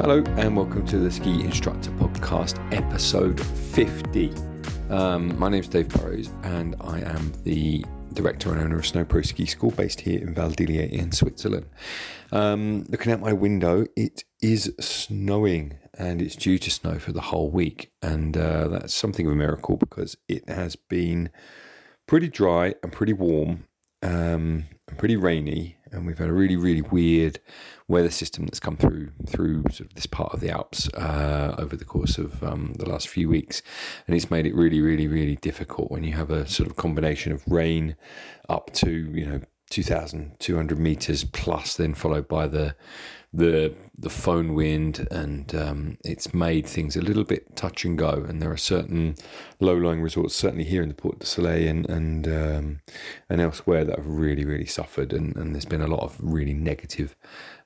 Hello, and welcome to the Ski Instructor Podcast, episode 50. Um, my name is Dave Burrows, and I am the director and owner of Snow Pro Ski School based here in Val d'Isère in Switzerland. Um, looking out my window, it is snowing and it's due to snow for the whole week. And uh, that's something of a miracle because it has been pretty dry and pretty warm um, and pretty rainy. And we've had a really, really weird weather system that's come through through sort of this part of the Alps uh, over the course of um, the last few weeks, and it's made it really, really, really difficult when you have a sort of combination of rain up to you know 2,200 meters plus, then followed by the the the foehn wind, and um, it's made things a little bit touch and go. And there are certain low lying resorts, certainly here in the Portes du Soleil and and um, and elsewhere, that have really really suffered. And, and there's been a lot of really negative.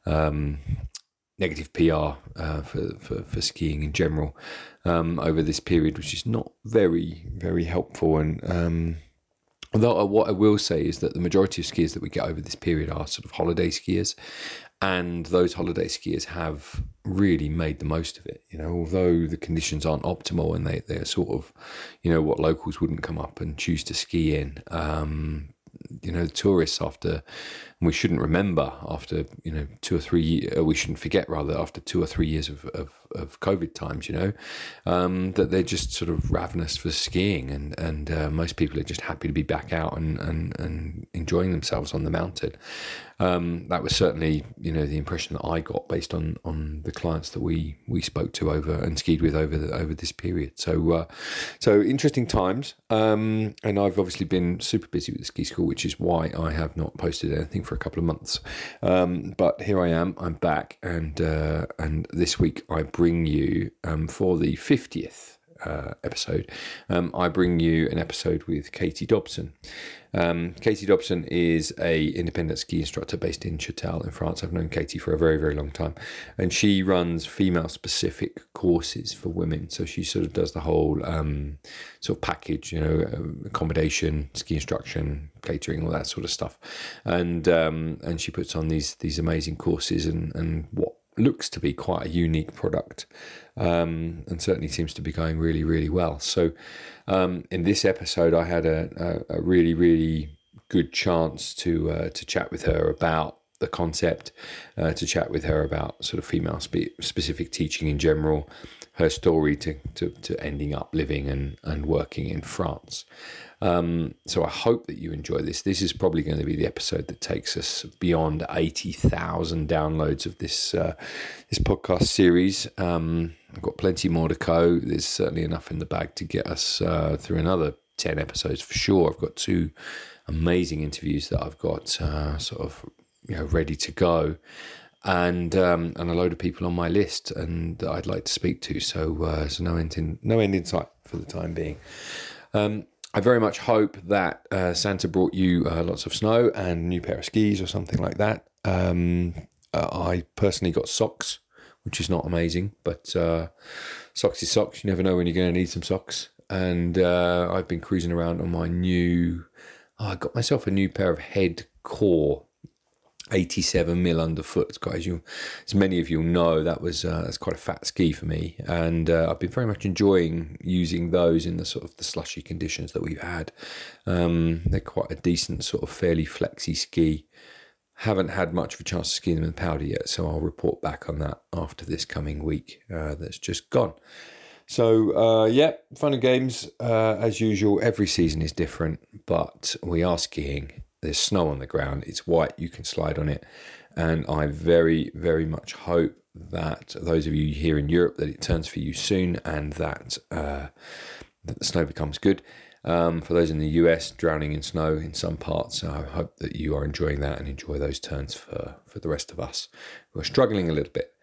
Um, negative PR uh, for, for, for skiing in general um, over this period, which is not very very helpful. And um, Although uh, what I will say is that the majority of skiers that we get over this period are sort of holiday skiers, and those holiday skiers have really made the most of it. You know, although the conditions aren't optimal and they they're sort of, you know, what locals wouldn't come up and choose to ski in. Um, you know, tourists after, we shouldn't remember after, you know, two or three, uh, we shouldn't forget rather after two or three years of, of, of COVID times, you know, um, that they're just sort of ravenous for skiing and, and uh, most people are just happy to be back out and, and, and enjoying themselves on the mountain. Um, that was certainly, you know, the impression that I got based on on the clients that we we spoke to over and skied with over the, over this period. So, uh, so interesting times. Um, and I've obviously been super busy with the ski school, which is why I have not posted anything for a couple of months. Um, but here I am. I'm back, and uh, and this week I bring you um, for the fiftieth uh, episode, um, I bring you an episode with Katie Dobson. Um, Katie Dobson is a independent ski instructor based in Châtel in France. I've known Katie for a very very long time, and she runs female specific courses for women. So she sort of does the whole um, sort of package, you know, uh, accommodation, ski instruction, catering, all that sort of stuff, and um, and she puts on these these amazing courses and and what looks to be quite a unique product um, and certainly seems to be going really, really well. So, um, in this episode, I had a, a, a really, really good chance to uh, to chat with her about the concept, uh, to chat with her about sort of female spe- specific teaching in general, her story to, to, to ending up living and, and working in France. Um, so I hope that you enjoy this. This is probably going to be the episode that takes us beyond eighty thousand downloads of this uh, this podcast series. Um, I've got plenty more to go. There's certainly enough in the bag to get us uh, through another ten episodes for sure. I've got two amazing interviews that I've got uh, sort of you know ready to go and um, and a load of people on my list and that I'd like to speak to. So uh, so no end in no end in sight for the time being. Um, I very much hope that uh, Santa brought you uh, lots of snow and new pair of skis or something like that. Um, uh, I personally got socks, which is not amazing, but uh, socks is socks. You never know when you're going to need some socks. And uh, I've been cruising around on my new. Oh, I got myself a new pair of Head Kore 87 mil underfoot, guys. You, as many of you know, that was uh, that's quite a fat ski for me, and uh, I've been very much enjoying using those in the sort of the slushy conditions that we've had. Um, they're quite a decent sort of fairly flexy ski. Haven't had much of a chance to ski them in powder yet, so I'll report back on that after this coming week uh, that's just gone. So uh, yeah, fun and games uh, as usual. Every season is different, but we are skiing there's snow on the ground. It's white. You can slide on it. And I very, very much hope that those of you here in Europe that it turns for you soon and that uh, that the snow becomes good. Um, for those in the US, drowning in snow in some parts, I hope that you are enjoying that and enjoy those turns for for the rest of us who are struggling a little bit.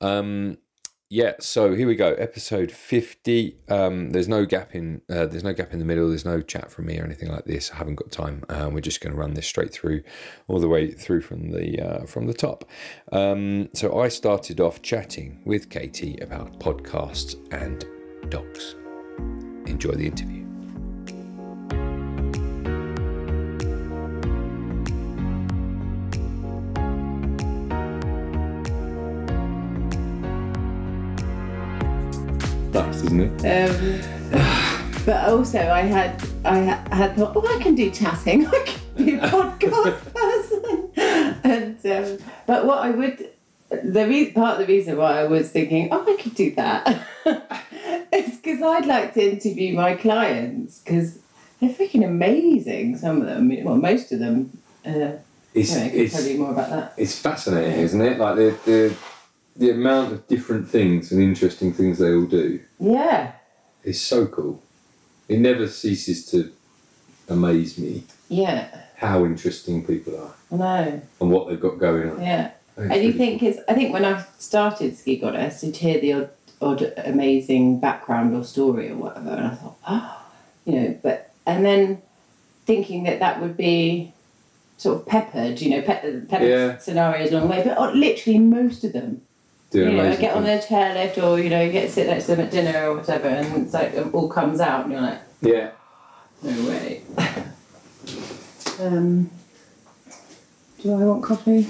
Um, yeah, so here we go, episode fifty. Um, there's no gap in uh, there's no gap in the middle. There's no chat from me or anything like this. I haven't got time. Um, we're just going to run this straight through, all the way through from the uh, from the top. Um, so I started off chatting with Katie about podcasts and dogs. Enjoy the interview. Isn't it? Um, but also, I had I had thought, oh, I can do chatting. I can be a podcast person. And um, but what I would the re- part of the reason why I was thinking, oh, I could do that, is because I'd like to interview my clients because they're freaking amazing. Some of them, well, most of them. Uh, It's, I can it's, tell you more about that. it's fascinating, isn't it? Like the, the the amount of different things and interesting things they all do Yeah, is so cool. It never ceases to amaze me yeah, how interesting people are I know. and what they've got going on. Yeah. It's I do really think it's. I think when I started Ski Goddess, you'd hear the odd, odd amazing background or story or whatever, and I thought, oh, you know, but and then thinking that that would be sort of peppered, you know, pe- peppered Yeah. scenarios along the way, but oh, literally most of them, do you know, amazing get on things. their chairlift or you know, you get to sit next to them at dinner or whatever, and it's like it all comes out, and you're like, Yeah. no way. um, do I want coffee?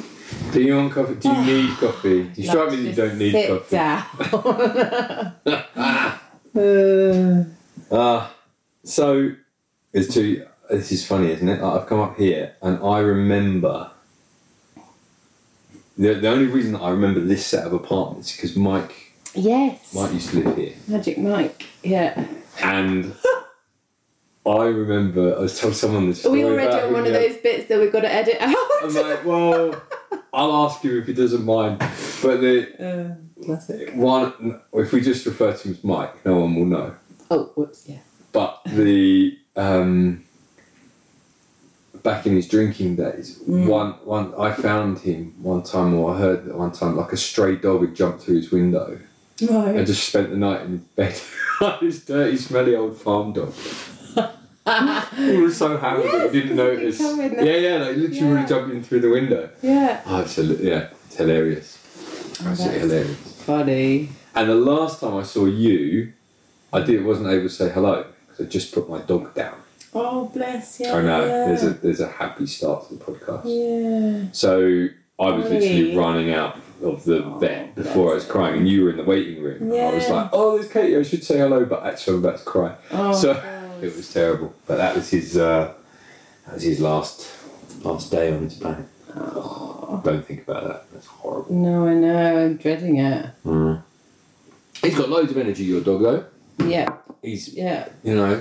Do you want coffee? Do you need coffee? Do You strike me that you don't need sit coffee. down. Uh, Ah, so it's too. This is funny, isn't it? Like, I've come up here and I remember. The, the only reason I remember this set of apartments is because Mike yes. Mike used to live here, Magic Mike. Yeah. and I remember I was told someone this Are we already about on one of those bits that we've got to edit out? I'm like, well, I'll ask him if he doesn't mind, but the uh, classic. one if we just refer to him as Mike, no one will know. Oh, whoops, yeah. but the um, back in his drinking days, Mm. one one I found him one time, or I heard that one time, like a stray dog had jumped through his window and Right. just spent the night in his bed. like this dirty, smelly old farm dog. He was so hammered that Yes, he didn't notice. come in there. Yeah, yeah, like literally would Yeah. jumped in through the window. yeah. Oh, it's hila- yeah, it's hilarious. Oh, Absolutely that's hilarious. Funny. And the last time I saw you, I did wasn't able to say hello because I just put my dog down. Oh, bless you. I know. Yeah. There's a there's a happy start to the podcast. Yeah. So I was literally running out of the Oh, vet before I was crying, and you were in the waiting room. And I was like, "Oh, there's Katie. I should say hello," but actually I'm about to cry. Oh, So- God. It was terrible. But that was his uh, that was his last last day on this planet. Oh. Don't think about that. That's horrible. No, I know. I'm dreading it. He's got loads of energy. Your dog though. Yeah. He's Yeah. you know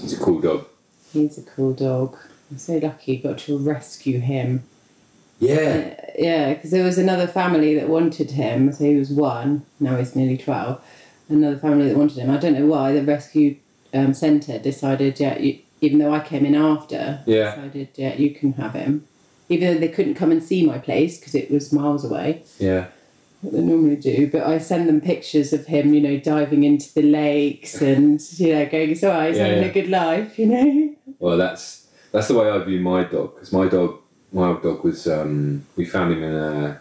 he's a cool dog. He's a cool dog. I'm so lucky you got to rescue him. Yeah. Yeah, because there was another family that wanted him. So he was one. Now he's nearly twelve. Another family that wanted him. I don't know why the rescue um, centre decided. Yeah, you, even though I came in after. Yeah. Decided. Yeah, you can have him. Even though they couldn't come and see my place because it was miles away. Yeah. What they normally do, but I send them pictures of him, you know, diving into the lakes and you know going, "So he's Yeah, having yeah. a good life," you know. Well, that's that's the way I view my dog because my dog, my old dog was. Um, we found him in a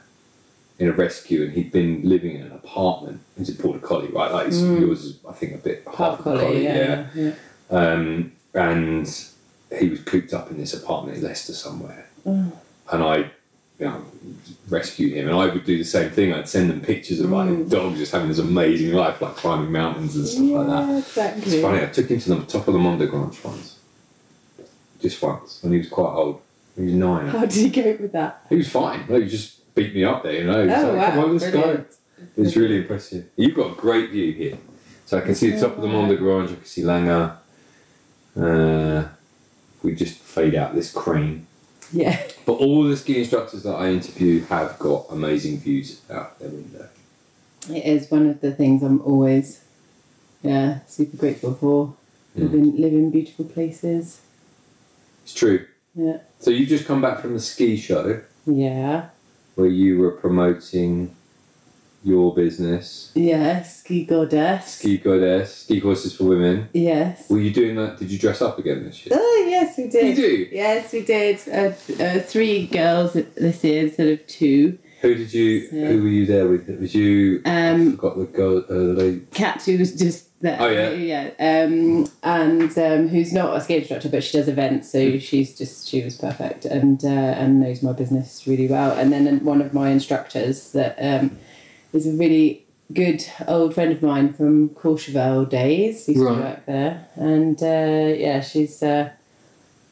in a rescue, and he'd been living in an apartment. He's a border collie, right? Like it's, Mm. yours is, I think, a bit Part half a collie, yeah, yeah. Um, and he was cooped up in this apartment in Leicester somewhere, Oh. and I. You know, rescued him, and I would do the same thing. I'd send them pictures of my Mm. dogs just having this amazing life, like climbing mountains and stuff like that. Exactly. It's funny, I took him to the top of the Mont de Grange once. Just once, when he was quite old. He was nine. How did he cope with that? He was fine. He just beat me up there, you know. Oh like, wow! Come on, let's go. brilliant. It was really impressive. You've got a great view here. So I can see the top of the Mont de Grange, I can see Linga. Uh, we just fade out this crane. Yeah. But all the ski instructors that I interview have got amazing views out their window. It is one of the things I'm always, yeah, super grateful for. Mm. Living, live in beautiful places. It's true. Yeah. So you've just come back from the ski show. Yeah. where you were promoting your business, Yeah. Ski goddess. Ski Goddess, Ski Courses for Women. Yes. Were you doing that? Did you dress up again this year? Oh yes, we did. You do? Yes, we did. Uh, uh, three girls this year instead of two. Who did you? Yeah. Who were you there with? Was you? I Um, forgot the girl. Uh, the. Kat, who was just there. Oh, yeah. yeah. Um, and um, who's not a ski instructor, but she does events, so she's just she was perfect and uh, and knows my business really well. And then one of my instructors that um, is a really good old friend of mine from Courchevel days. Used Right. to work there, and uh, yeah, she's uh,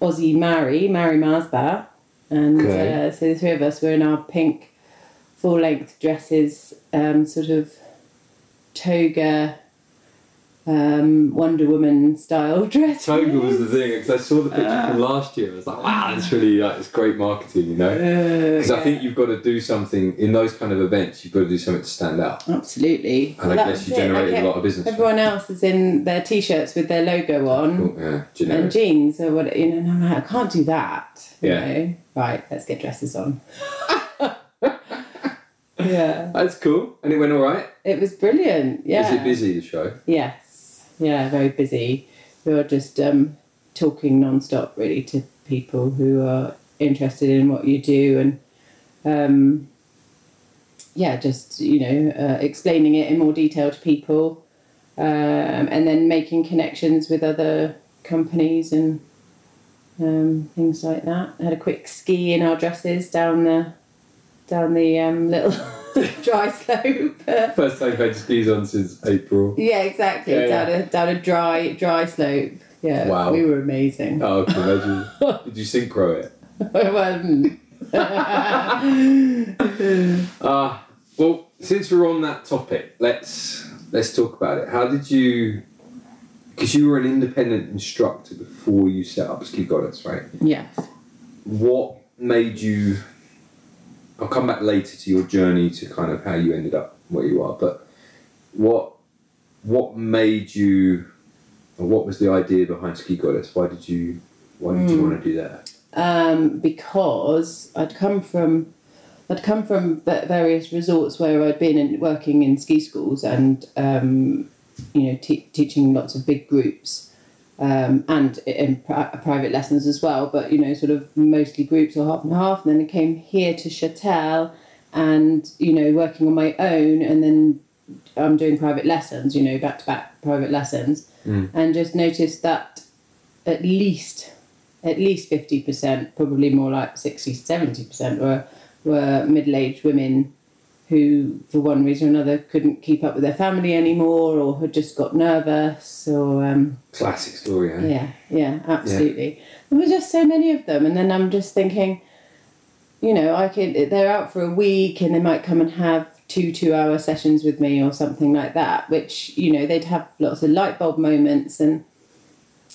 Aussie Mary, Mary Marsbat, and Okay. uh, so the three of us were in our pink full length dresses, um, sort of toga. Um, Wonder Woman style dresses. Toga was the thing because I saw the picture from last year. I was like, wow, that's really like it's great marketing, you know. Uh, Because I think you've got to do something in those kind of events. You've got to do something to stand out, Absolutely. and I guess you it. generated a lot of business. Everyone else is in their t-shirts with their logo on Cool, yeah, and jeans or what you know. And I'm like, I can't do that. Yeah. know? Right. Let's get dresses on. yeah. That's cool, and it went all right. It was brilliant. Yeah. Is it busy the show? Yes. Yeah. Very busy. We're just um, talking non-stop really to people who are interested in what you do and. Um, yeah, just you know, uh, explaining it in more detail to people, um, and then making connections with other companies and um, things like that. I had a quick ski in our dresses down the down the um, little dry slope. First time I've had skis on since April. yeah, exactly. Yeah, down a down a dry dry slope. Yeah, Wow. we were amazing. Oh, I can imagine. Did you synchro it? Well, mm. Ah, well, since we're on that topic, let's let's talk about it. How did you? Because you were an independent instructor before you set up Ski Goddess, right? yes. What made you? I'll come back later to your journey to kind of how you ended up where you are, but what what made you? Or what was the idea behind Ski Goddess? Why did you? Why did you Hmm. want to do that? um, because I'd come from I'd come from various resorts where I'd been in, working in ski schools and um, you know te- teaching lots of big groups um, and in pri- private lessons as well. But you know, sort of mostly groups or half and half. And then I came here to Chatel and you know working on my own, and then I'm doing private lessons. You know, back to back private lessons, Mm. and just noticed that at least at least 50%, probably more like 60 70% were, were middle aged women who, for one reason or another, couldn't keep up with their family anymore or had just got nervous or. Um, Classic story, eh? yeah, yeah, absolutely. There were just so many of them, and then I'm just thinking, you know, I could. They're out for a week, and they might come and have two two-hour sessions with me or something like that. Which you know, they'd have lots of light bulb moments, and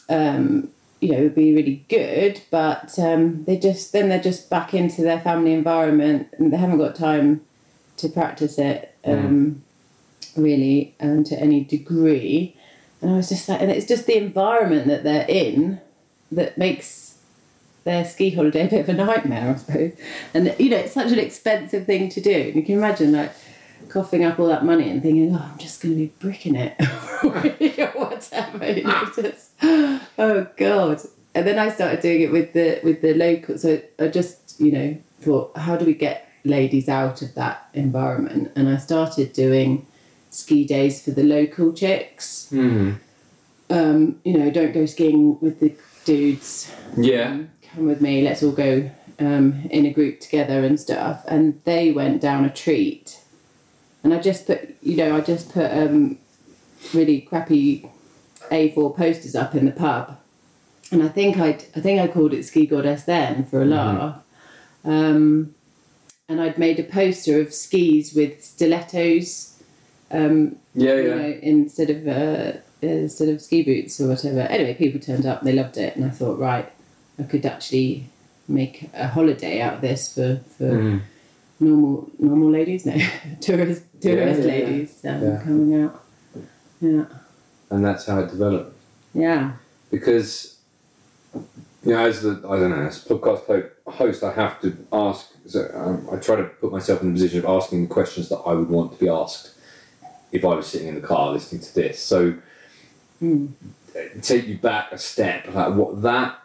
um, you know, it would be really good. But um, they just then they're just back into their family environment, and they haven't got time to practice it. Um, Really, um, to any degree. And I was just like, and it's just the environment that they're in that makes their ski holiday a bit of a nightmare, I suppose. And you know, it's such an expensive thing to do. And you can imagine like coughing up all that money and thinking, oh, I'm just going to be bricking it or whatever. You know, just oh god. And then I started doing it with the with the local. So I just you know thought, how do we get ladies out of that environment? And I started doing ski days for the local chicks hmm um, you know, don't go skiing with the dudes. Yeah. Um, come with me. Let's all go um, in a group together and stuff. And they went down a treat, and I just put, you know, I just put um, really crappy A4 posters up in the pub, and I think I, I think I called it Ski Goddess then for a laugh. Um, and I'd made a poster of skis with stilettos um, Yeah, you yeah. know, instead of uh, instead of ski boots or whatever. Anyway, people turned up, they loved it, and I thought, right, I could actually make a holiday out of this for for Mhm. normal normal ladies, no, tourist tourist yeah, yeah. ladies um, Yeah. coming out. Yeah, And that's how it developed. yeah, because you know, as the I don't know, as podcast host, I have to ask. So um, I try to put myself in the position of asking the questions that I would want to be asked if I was sitting in the car listening to this. So Mm. take you back a step, like what that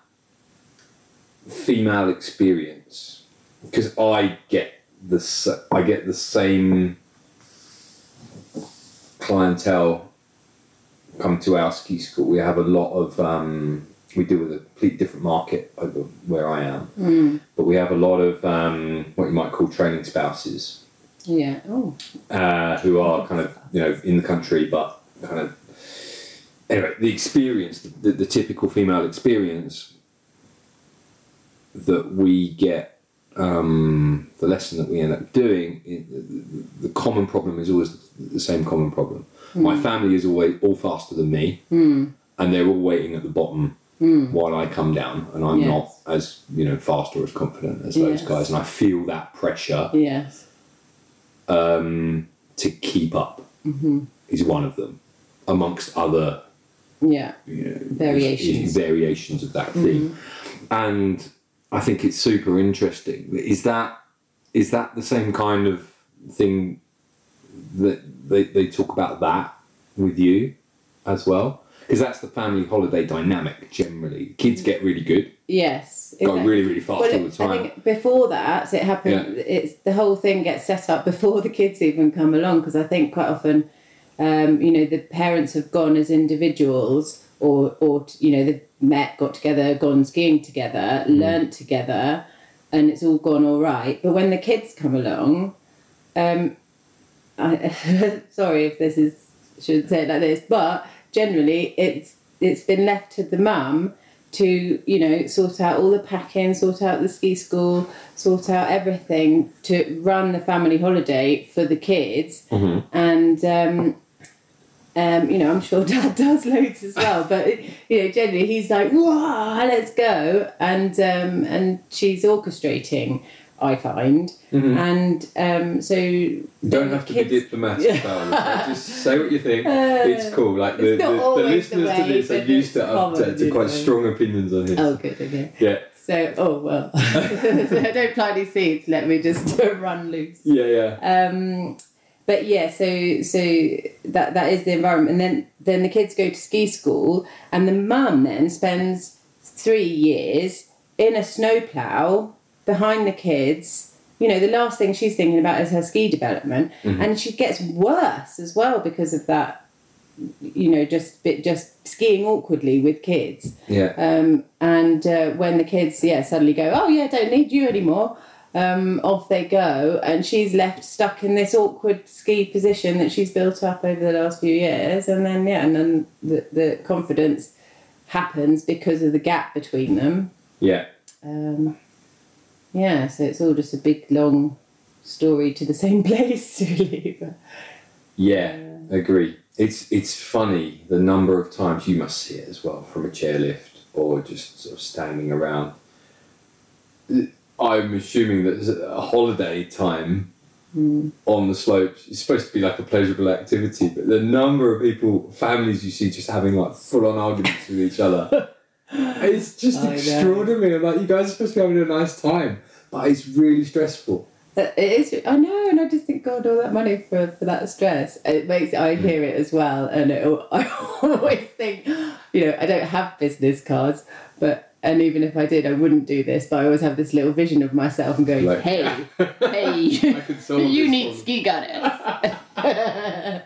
female experience, because I get the I get the same clientele come to our ski school. We have a lot of um, we deal with a completely different market over where I am, mm. but we have a lot of um, what you might call trailing spouses Yeah. Oh. uh, who are kind of you know in the country, but kind of anyway the experience, the, the typical female experience that we get, um, the lesson that we end up doing, it, the, common problem is always the same common problem. My family is always all faster than me, Hmm. and they're all waiting at the bottom. While I come down, and I'm Yes. not as you know fast or as confident as those Yes. guys, and I feel that pressure Yes. um, to keep up Mm-hmm. is one of them, amongst other Yeah. you know, Variations. Mm-hmm. variations of that theme. And I think it's super interesting. Is that is that the same kind of thing that they, they talk about that with you as well? Because that's the family holiday dynamic generally. Kids get really good, Yes. go exactly. really, really fast Well, all the time. I think before that, it happened. It's the whole thing gets set up before the kids even come along. Because I think quite often, um, you know, the parents have gone as individuals, or or you know, they've met, got together, gone skiing together, Mm. learnt together, and it's all gone all right. But when the kids come along, um, I, sorry if this is should say it like this, but generally it's it's been left to the mum to you know sort out all the packing, sort out the ski school, sort out everything to run the family holiday for the kids, Mhm. and um, um, you know I'm sure Dad does loads as well, but you know generally he's like, "Wow, let's go," and um, and she's orchestrating. I find, Mhm. and um, so don't have to be diplomatic about it. Just say what you think. Uh, it's cool. Like the, the, the always the listeners to this are used to, up to, to quite strong opinions on this. Oh, good, okay. Yeah. So, oh well, so don't plant any seeds. Let me just run loose. Yeah, yeah. Um, but yeah, so so that that is the environment, and then then the kids go to ski school, and the mum then spends three years in a snowplow behind the kids. You know, the last thing she's thinking about is her ski development, and she gets worse as well because of that. You know, just bit just skiing awkwardly with kids. Yeah. Um, and uh, when the kids, yeah, suddenly go, oh yeah, don't need you anymore. Um, off they go, and she's left stuck in this awkward ski position that she's built up over the last few years. And then yeah, and then the, the confidence happens because of the gap between them. Yeah. Um, yeah, so it's all just a big long story to the same place, really. But, Yeah, uh, agree. It's it's funny the number of times you must see it as well from a chairlift or just sort of standing around. I'm assuming that a holiday time hmm. on the slopes is supposed to be like a pleasurable activity, but the number of people, families you see just having like full on arguments with each other, it's just I extraordinary. I'm like, you guys are supposed to be having a nice time, but it's really stressful. Uh, it is. I know, and I just think, God, all that money for, for that stress. It makes. I hear it as well, and it, I always think, you know, I don't have business cards, but and even if I did, I wouldn't do this. But I always have this little vision of myself and going, Like- hey, I hey, you need one. ski gunners.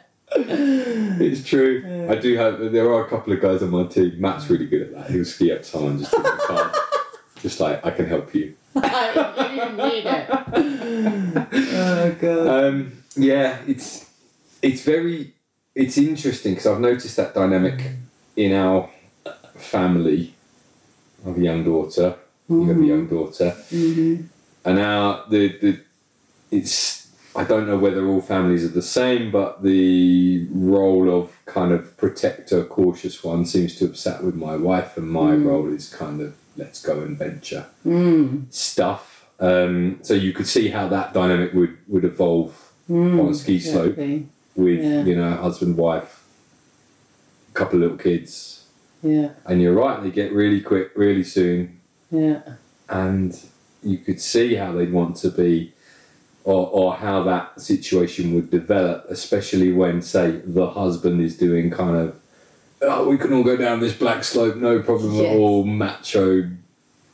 It's true. I do have. There are a couple of guys on my team. Matt's really good at that. He'll ski up someone just with a just like I can help you. you need it. oh God. Um, yeah, it's it's very it's interesting because I've noticed that dynamic in our family. I have a young daughter. You have a young daughter, Mm-hmm. and now the the it's I don't know whether all families are the same, but the role of kind of protector, cautious one seems to have sat with my wife, and my role is kind of let's go and venture Mm. stuff. Um, so you could see how that dynamic would would evolve Mm. on a ski slope Exactly. with Yeah. you know husband, wife, couple of little kids, Yeah. and you're right, they get really quick, really soon, Yeah. and you could see how they'd want to be. Or, or how that situation would develop, especially when, say, the husband is doing kind of, oh, we can all go down this black slope, no problem Yes. at all, macho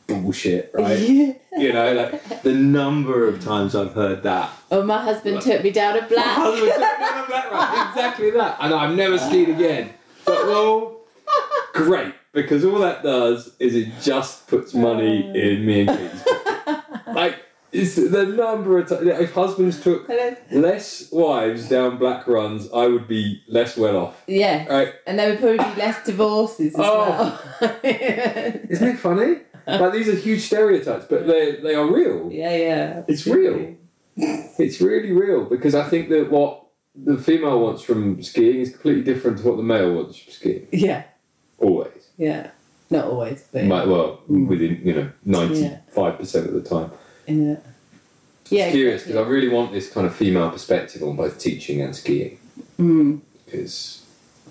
bullshit, right? You know, like the number of times I've heard that. Oh, my husband took me down a My black. husband took me down a black run. Exactly that. And I've never skied again. But well, great. Because all that does is it just puts money uh. in me and Katie's pocket. Like, It's the number of times. If husbands took less wives down black runs, I would be less well off. Yeah. Right? And there would probably be less divorces as Oh. well. Isn't it funny? like these are huge stereotypes, but they they are real. yeah, yeah. It's real. It's really real because I think that what the female wants from skiing is completely different to what the male wants from skiing. Yeah, Always. yeah. Not always, but Might, well, Mm. within you know ninety five percent of the time. Yeah. Yeah. Curious because exactly. I really want this kind of female perspective on both teaching and skiing Mm, because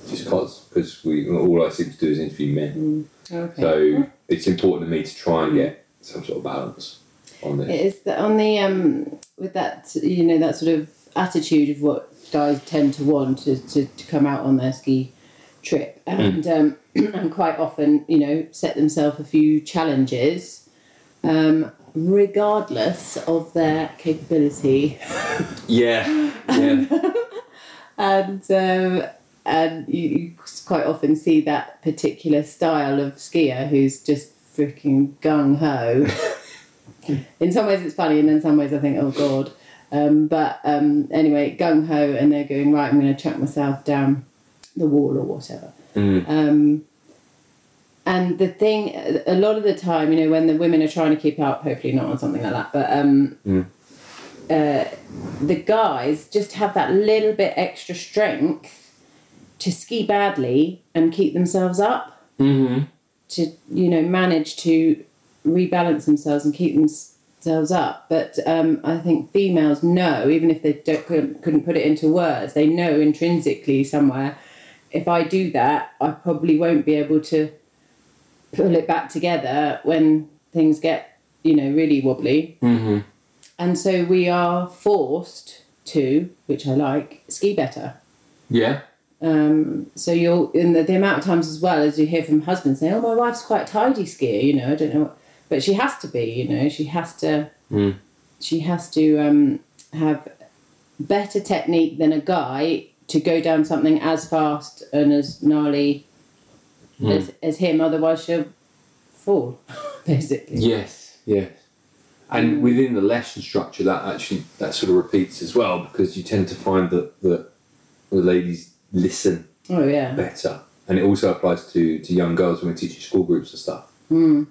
just cause because we all I seem to do is interview men. okay. So it's important to me to try and get some sort of balance on this. It is that on the um with that you know that sort of attitude of what guys tend to want to, to, to come out on their ski trip and um and quite often you know set themselves a few challenges um regardless of their capability Yeah, yeah, and um, and you, you quite often see that particular style of skier who's just freaking gung ho. in some ways, it's funny, and in some ways, I think, oh god. Um, but um, anyway, gung ho, and they're going right. I'm going to chuck myself down the wall or whatever. Mm. Um, and the thing, a lot of the time, you know, when the women are trying to keep up, hopefully not on something like that, but um, Mm. uh, the guys just have that little bit extra strength to ski badly and keep themselves up, Mm-hmm. to, you know, manage to rebalance themselves and keep themselves up. But um, I think females know, even if they don't, couldn't, couldn't put it into words, they know intrinsically somewhere if I do that, I probably won't be able to pull it back together when things get, you know, really wobbly. Mm-hmm. And so we are forced to, which I like, ski better. Yeah. Um, so you'll, in the, the amount of times as well as you hear from husbands say, oh, my wife's quite a tidy skier, you know, I don't know. What, but she has to be, you know, she has to, Mm. she has to um, have better technique than a guy to go down something as fast and as gnarly Mm. as, as him. Otherwise, she'll fall, basically. Yes, yes. And within the lesson structure, that actually that sort of repeats as well because you tend to find that that the ladies listen Oh yeah. better, and it also applies to to young girls when we're teaching school groups and stuff. Mm.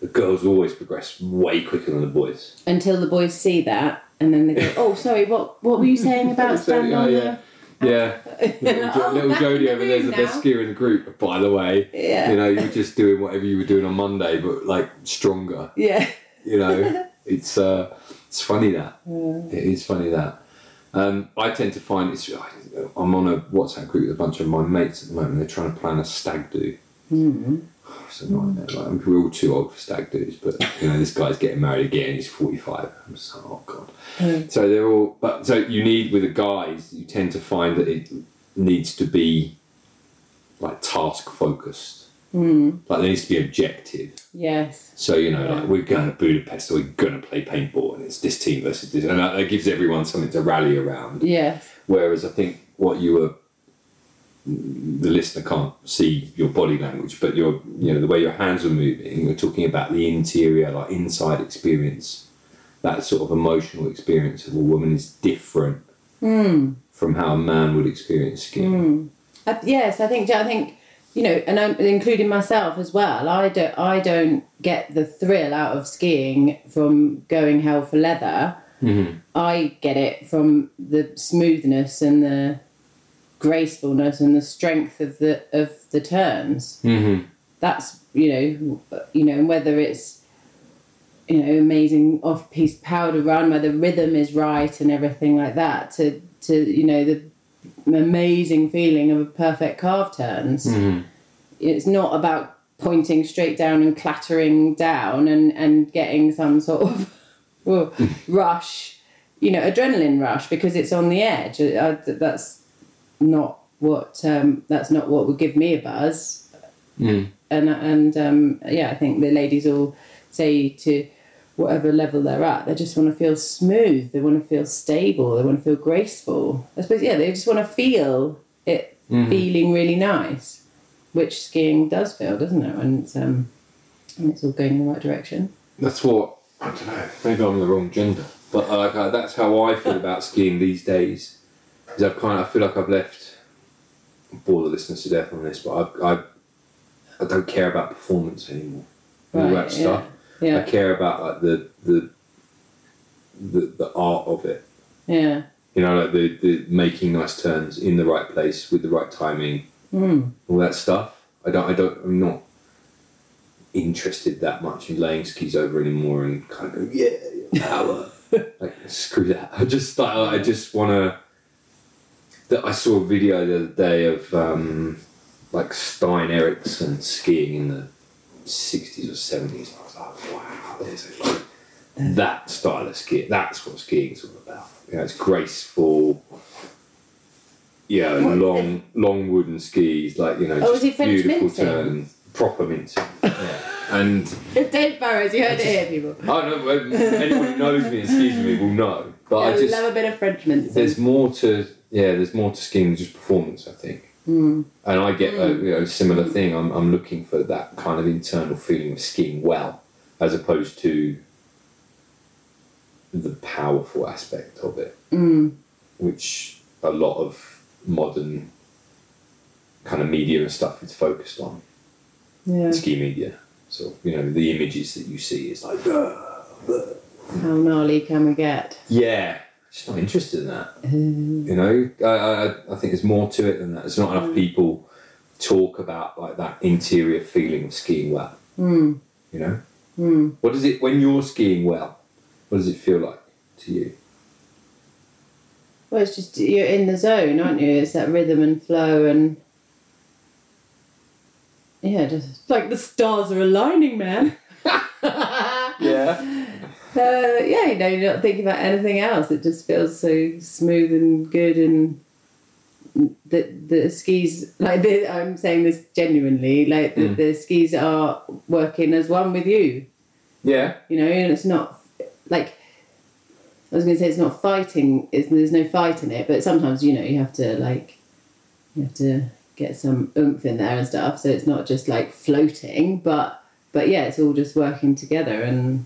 The girls always progress way quicker than the boys. Until the boys see that, and then they go, "Oh, sorry, what what were you saying about standing on yeah. Yeah, little, jo- Oh, little Jodie over there's the room best skier in the group. By the way, Yeah. you know you're just doing whatever you were doing on Monday, but like stronger. Yeah. You know, it's uh, it's funny that it is funny that. Um, I tend to find it's. I'm on a WhatsApp group with a bunch of my mates at the moment. They're trying to plan a stag do. Mm. It's a nightmare. Like, I'm- we're all too old for stag do's, but you know this guy's getting married again. He's 45. I'm just like, oh god. Mm. So they're all. But so you need with the guys, you tend to find that it needs to be like task focused. Mm. Like there needs to be objective. Yes. So you know, Yeah. like we're going to Budapest, so we're going to play paintball, and it's this team versus this, and that, that gives everyone something to rally around. Yes. Whereas I think what you were, the listener can't see your body language, but your, you know, the way your hands are moving. We're talking about the interior, like inside experience. That sort of emotional experience of a woman is different Mm. from how a man would experience skiing. Mm. I, yes, I think I think you know, and I'm including myself as well. I don't I don't get the thrill out of skiing from going hell for leather. Mhm. I get it from the smoothness and the gracefulness and the strength of the of the turns. Mm-hmm. That's you know you know and whether it's you know amazing off piste powder run where the rhythm is right and everything like that to to you know the amazing feeling of a perfect carve turns. Mm-hmm. It's not about pointing straight down and clattering down and and getting some sort of rush, you know, adrenaline rush because it's on the edge. That's not what um, that's not what would give me a buzz. Mm. And and um, yeah, I think the ladies all say to whatever level they're at, they just want to feel smooth. They want to feel stable. They want to feel graceful. I suppose yeah, they just want to feel it Mhm. feeling really nice, which skiing does feel, doesn't it? And it's, um, and it's all going in the right direction. That's what I don't know. Maybe I'm the wrong gender, but uh, that's how I feel about skiing these days. Is I've kind of I feel like I've left bore the listeners to death on this, but I've, I've I don't care about performance anymore. All Right, that stuff. Yeah. I care about like the the the, the art of it. Yeah. You know, like the, the making nice turns in the right place with the right timing, Mm. all that stuff. I don't I don't I'm not interested that much in laying skis over anymore and kind of go, yeah, yeah, power. like screw that. I just like, I just wanna that I saw a video the other day of um, like Stein Eriksen skiing in the sixties or seventies. I was like, wow, there's a, that style of skiing. That's what skiing's all about. You know, it's graceful. Yeah, long, long wooden skis, like you know, Oh, just beautiful turn, proper mincing. yeah. And Dave Burrows, you heard it here, people. I don't know anyone who knows me and skis with me will know, but I I just love a bit of French mince. there's more to yeah, there's more to skiing than just performance. I think. Mm. And I get a you know, similar thing. I'm, I'm looking for that kind of internal feeling of skiing well, as opposed to the powerful aspect of it, Mm. which a lot of modern kind of media and stuff is focused on. Yeah. Ski media. So, you know, the images that you see is like. How gnarly can we get? yeah, I'm just not interested in that. Mm. You know, I, I, I think there's more to it than that. There's not enough people talk about like that interior feeling of skiing well. Mm. You know, Mm. what does it when you're skiing well? What does it feel like to you? Well, it's just you're in the zone, aren't you? It's that rhythm and flow, and yeah, just like the stars are aligning, man. Yeah. Uh, yeah, you know, you're not thinking about anything else. It just feels so smooth and good, and the the skis like the, I'm saying this genuinely, like the, Mm. the skis are working as one with you. Yeah. You know, and it's not like I was going to say it's not fighting. It's, there's no fight in it, but sometimes you know you have to like you have to get some oomph in there and stuff. So it's not just like floating, but but yeah, it's all just working together and.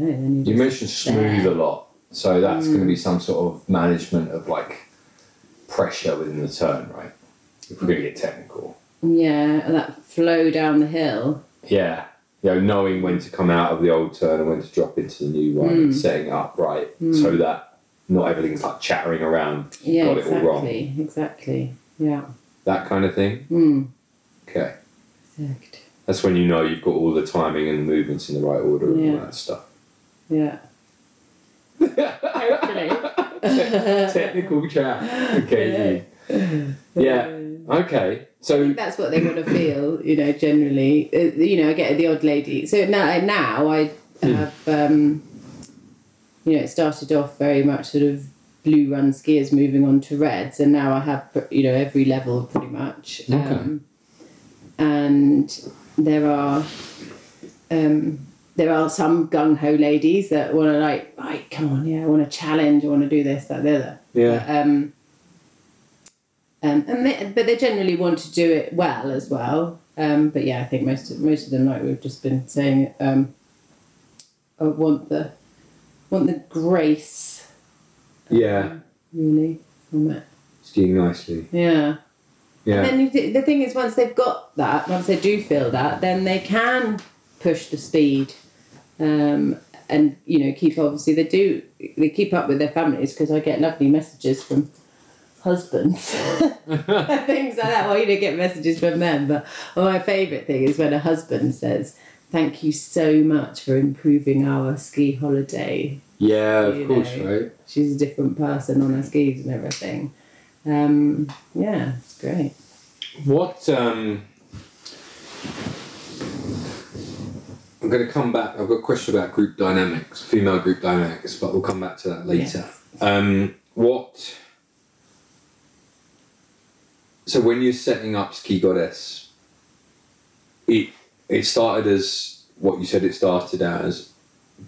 Know. Then you You mentioned smooth a lot, so that's going to be mm. some sort of management of like pressure within the turn, right? If we're going to get technical. Yeah, and that flow down the hill. Yeah. You know, knowing when to come out of the old turn and when to drop into the new one and mm. setting up right mm. so that not everything's like chattering around. Yeah, got it all wrong. exactly, exactly. Yeah. That kind of thing. Mm. Okay. Exact. That's when you know you've got all the timing and the movements in the right order and all that stuff. Yeah. Hopefully. Technical chat. Okay. Yeah. Okay. So That's what they want to feel, you know, generally. Uh, you know, I get the odd lady. So now, now I have, um, you know, it started off very much sort of blue run skiers moving on to reds, and now I have, you know, every level pretty much. Okay. Um, and there are, um, there are some gung ho ladies that want to like, right, come on, yeah, I want to challenge, I want to do this, that, the other. yeah. But, um, um, and they, but they generally want to do it well as well. Um, but yeah, I think most of, most of them, like we've just been saying, um, uh, want the want the grace Yeah. really from it. Skiing nicely. Yeah. Yeah. And then th- the thing is, once they've got that, once they do feel that, then they can push the speed, um, and you know keep obviously they do they keep up with their families because I get lovely messages from husbands, things like that. Well, you don't get messages from them, but well, my favourite thing is when a husband says. Thank you so much for improving our ski holiday. yeah, of you course, know. right? She's a different person on her skis and everything. Um, yeah, it's great. What um going to come back. I've got a question about group dynamics, female group dynamics, but we'll come back to that later. Um, what? So when you're setting up Ski Goddess, it it started as what you said it started as,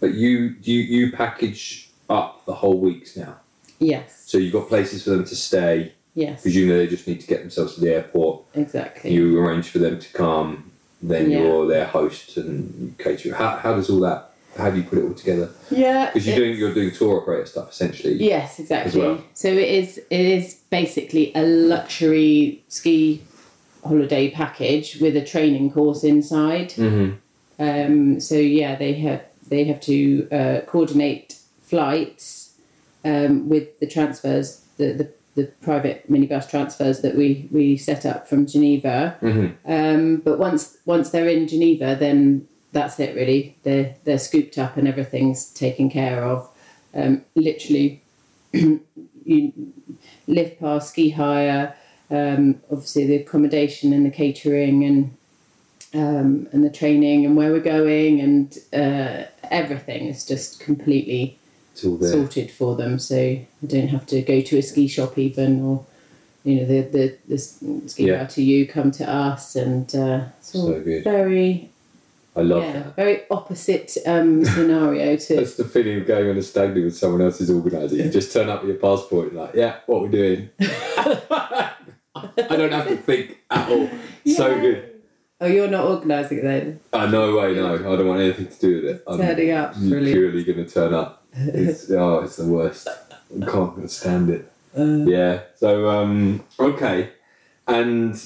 but you you you package up the whole weeks now. Yes. So you've got places for them to stay. Yes. Presumably they just need to get themselves to the airport Exactly. you arrange for them to come, then Yeah. you're their host and cater. How, how does all that how do you put it all together? Yeah. Because you're doing you're doing tour operator stuff essentially. Yes, exactly. well. So it is it is basically a luxury ski holiday package with a training course inside. Mm-hmm. Um, so yeah, they have they have to uh, coordinate flights um, with the transfers, the, the the private minibus transfers that we we set up from Geneva. Mm-hmm. Um, but once once they're in Geneva, then that's it really. They're they're scooped up and everything's taken care of. Um, literally, you live past ski hire. Um, obviously, the accommodation and the catering and um, and the training and where we're going and uh, everything is just completely It's all there. Sorted for them. So I don't have to go to a ski shop even or. You know the the, the ski Yeah. yeah. to you come to us and uh, it's all So good. very I love yeah, that. very opposite um, scenario to That's the feeling of going on a stag do with someone else's organiser. You just turn up with your passport and like, yeah, what we're doing? I don't have to think at all. So good. Oh, you're not organising it then? Uh, no way, no. I don't want anything to do with it. I'm Turning up, brilliant. purely going to turn up. It's, oh, it's the worst. I can't stand it. Uh, Yeah. So um, okay, and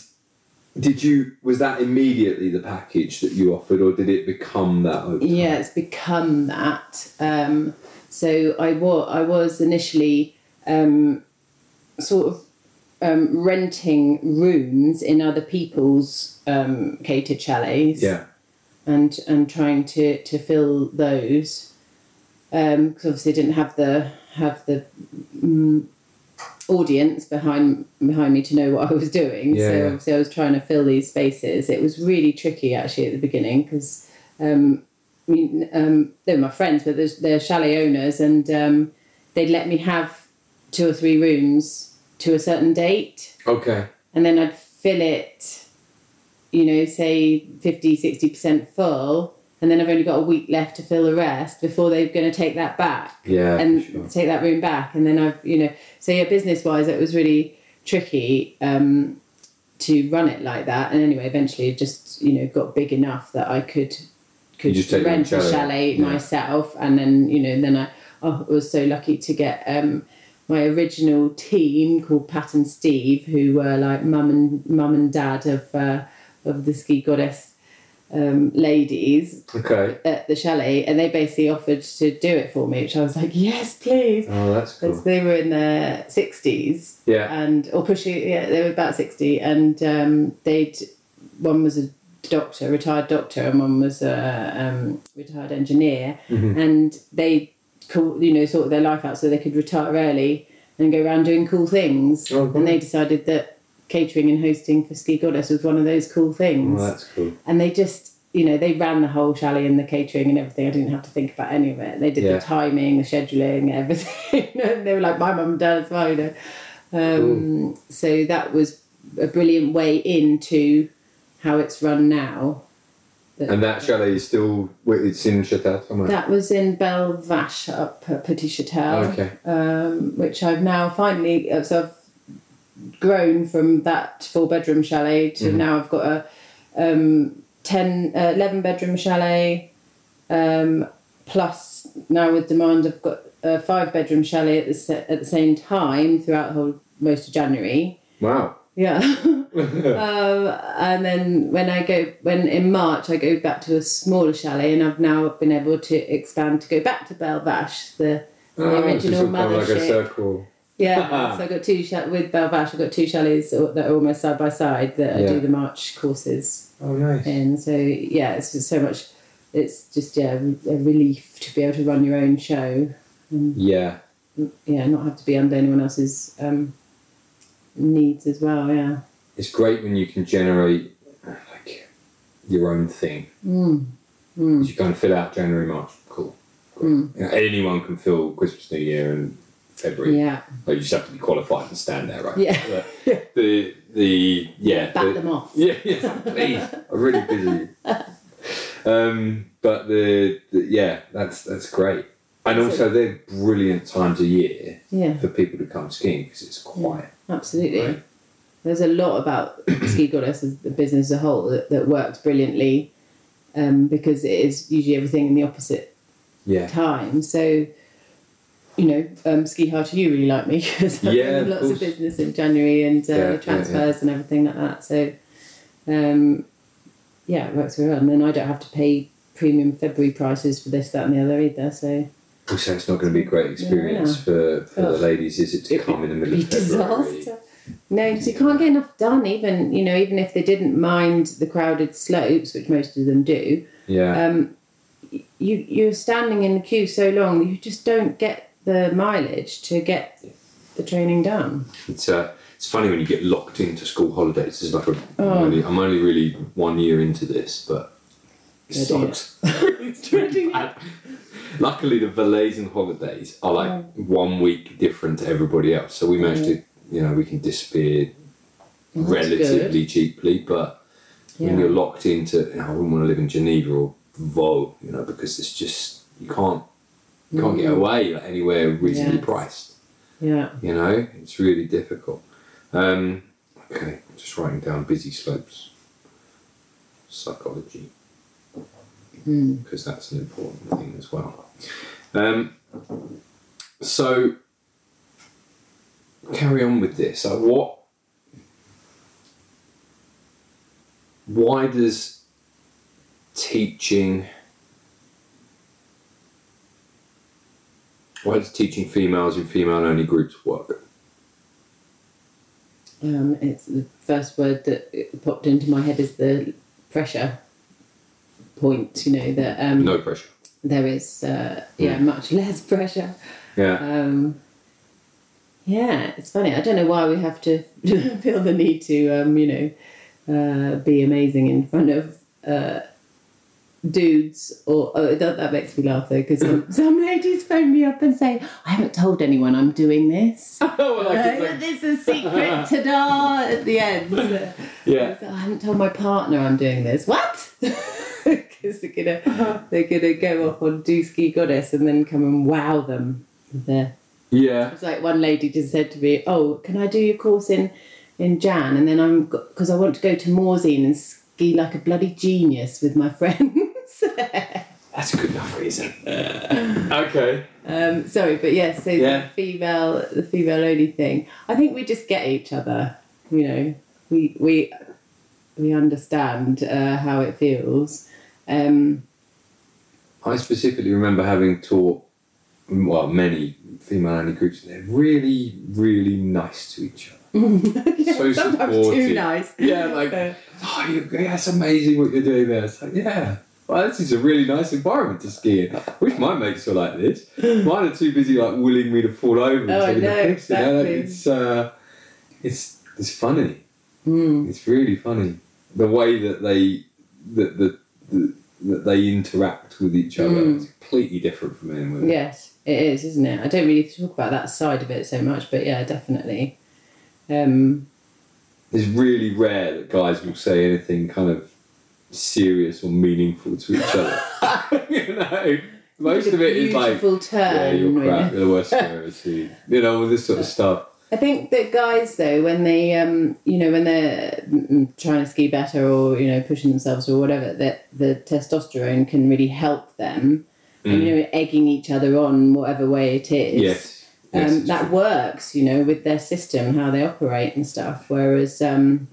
did you was that immediately the package that you offered, or did it become that? Yeah, it's become that. Um, so I was I was initially um, sort of um, renting rooms in other people's um, catered chalets. Yeah. and and trying to to fill those because obviously I didn't have the have the mm, audience behind behind me to know what I was doing. Yeah, so obviously I was trying to fill these spaces. It was really tricky actually at the beginning because um, I mean um, they were my friends, but they're, they're chalet owners, and um, they'd let me have two or three rooms to a certain date Okay. and then I'd fill it, you know, say 50, 60% full, and then I've only got a week left to fill the rest before they're going to take that back Yeah. and sure. take that room back. And then I've, you know, so yeah, business wise, it was really tricky um, to run it like that. And anyway, eventually it just, you know, got big enough that I could could just take your own rent a chalet. chalet Yeah. myself. And then, you know, then I, oh, I was so lucky to get um, my original team called Pat and Steve, who were like mum and mum and dad of uh, of the ski goddess um, ladies Okay. at the chalet, and they basically offered to do it for me, which I was like, yes, please. Oh, that's Because cool. they were in their sixties Yeah. and or pushing, yeah, they were about sixty, and um, they'd one was a doctor, retired doctor, and one was a um, retired engineer, Mhm. and they cool, you know, sorted their life out so they could retire early and go around doing cool things. Oh, and they decided that catering and hosting for Ski Goddess was one of those cool things Oh, that's cool. and they just you know they ran the whole chalet and the catering and everything i didn't have to think about any of it they did Yeah. the timing the scheduling everything and they were like my mum and dad as well you know um, so that was a brilliant way into how it's run now And that chalet is still it's in Chatel somewhere. that was in Belle Vache up at Petit Chatel okay. um, which I've now finally uh, so I've grown from that four bedroom chalet to Mhm. now I've got a um, 10, uh, 11 bedroom chalet um, plus now with demand I've got a five bedroom chalet at the se- at the same time throughout the whole most of January. Wow. Yeah. um, and then when I go when in March I go back to a smaller chalet and I've now been able to expand to go back to Belle Vache, the Oh, original so it's kind of like a circle. Yeah, so I've got two with Belle Vache. I've got two chalets that are almost side by side that I do the March courses Oh, nice. in. So yeah, it's just so much. It's just yeah, a relief to be able to run your own show. And, Yeah. yeah, not have to be under anyone else's um, needs as well. Yeah. It's great when you can generate like your own thing. Mm. Mm. You kind of fill out January, March. Cool. Mm. You know, anyone can fill Christmas, New Year, and February. Yeah. Like, you just have to be qualified and stand there, right? Yeah. But the the yeah. Back the- them off. Yeah, yes, please. I'm really busy. Um, but the, the yeah, that's that's great. And also, they're brilliant times of year Yeah. for people to come skiing because it's quiet. Absolutely. Right. There's a lot about Ski Goddess as the business as a whole that, that works brilliantly um, because it is usually everything in the opposite Yeah. time. So, you know, um, Ski Hard You really like me because I've Yeah, done lots of business in January and uh, Yeah, yeah, transfers and everything like that. So, um, yeah, it works very well. And then I don't have to pay premium February prices for this, that, and the other either. So, Also, it's not going to be a great experience Yeah. for, for the ladies, is it, to come in the middle of February? disaster. No, because you can't get enough done. Even you know, even if they didn't mind the crowded slopes, which most of them do, Yeah. um, you you're standing in the queue so long, you just don't get the mileage to get the training done. It's uh, it's funny when you get locked into school holidays. It's like a, Oh. I'm, only, I'm only really one year into this, but it Dreading sucks. it's really bad. Luckily, the Valaisan holidays are like one week different to everybody else, so we managed to, you know, we can disappear Well, relatively cheaply. But when you're locked into, you know, I wouldn't want to live in Geneva or Vaud, you know, because it's just you can't you can't get away like, anywhere reasonably Yes. priced. Yeah. You know, it's really difficult. Um, okay, just writing down busy slopes psychology Hmm. because that's an important thing as well. Um, so carry on with this. Like what? Why does teaching? Why does teaching females in female-only groups work? Um, it's the first word that popped into my head is the pressure point. You know that um, No pressure. there is uh, yeah much less pressure. Yeah. Um, yeah, it's funny. I don't know why we have to feel the need to, um, you know, uh, be amazing in front of uh, dudes. Or oh, that, that makes me laugh though, because some, some ladies phone me up and say, "I haven't told anyone I'm doing this. Oh, Uh, this is a secret, ta-da!" At the end. yeah. So I haven't told my partner I'm doing this. What? Because they're gonna they're gonna go off on do ski goddess and then come and wow them with their Yeah. it's like one lady just said to me, "Oh, can I do your course in in Jan?" And then I'm because I want to go to Morzine and ski like a bloody genius with my friends. That's a good enough reason. okay. um, sorry, but yes, so Yeah. the female the female only thing. I think we just get each other. You know, we we we understand uh, how it feels. Um, I specifically remember having taught, well, many female-only groups. and They're really, really nice to each other. So sometimes supportive. too nice. Yeah, like, oh, you, yeah, that's amazing what you're doing there. It's like, yeah. Well, this is a really nice environment to ski in. I wish my mates were like this. Mine are too busy like willing me to fall over and Oh, take no, the piss. You know? It's uh, it's it's funny. mm, It's really funny the way that they that that that, that they interact with each other. Mm. is completely different from men women. Yes, it is, isn't it? I don't really talk about that side of it so much, but yeah, definitely. Um, It's really rare that guys will say anything kind of serious or meaningful to each other. you know, most of it is like, turn. yeah, you're crap. You're the worst I've ever seen. You know, all this sort of stuff. I think that guys, though, when they, um, you know, when they're mm, mm, trying to ski better or you know pushing themselves or whatever, that the testosterone can really help them, and you know, egging each other on whatever way it is. Mm. Yes. yes um, that true. works, you know, with their system, how they operate and stuff. Whereas, um,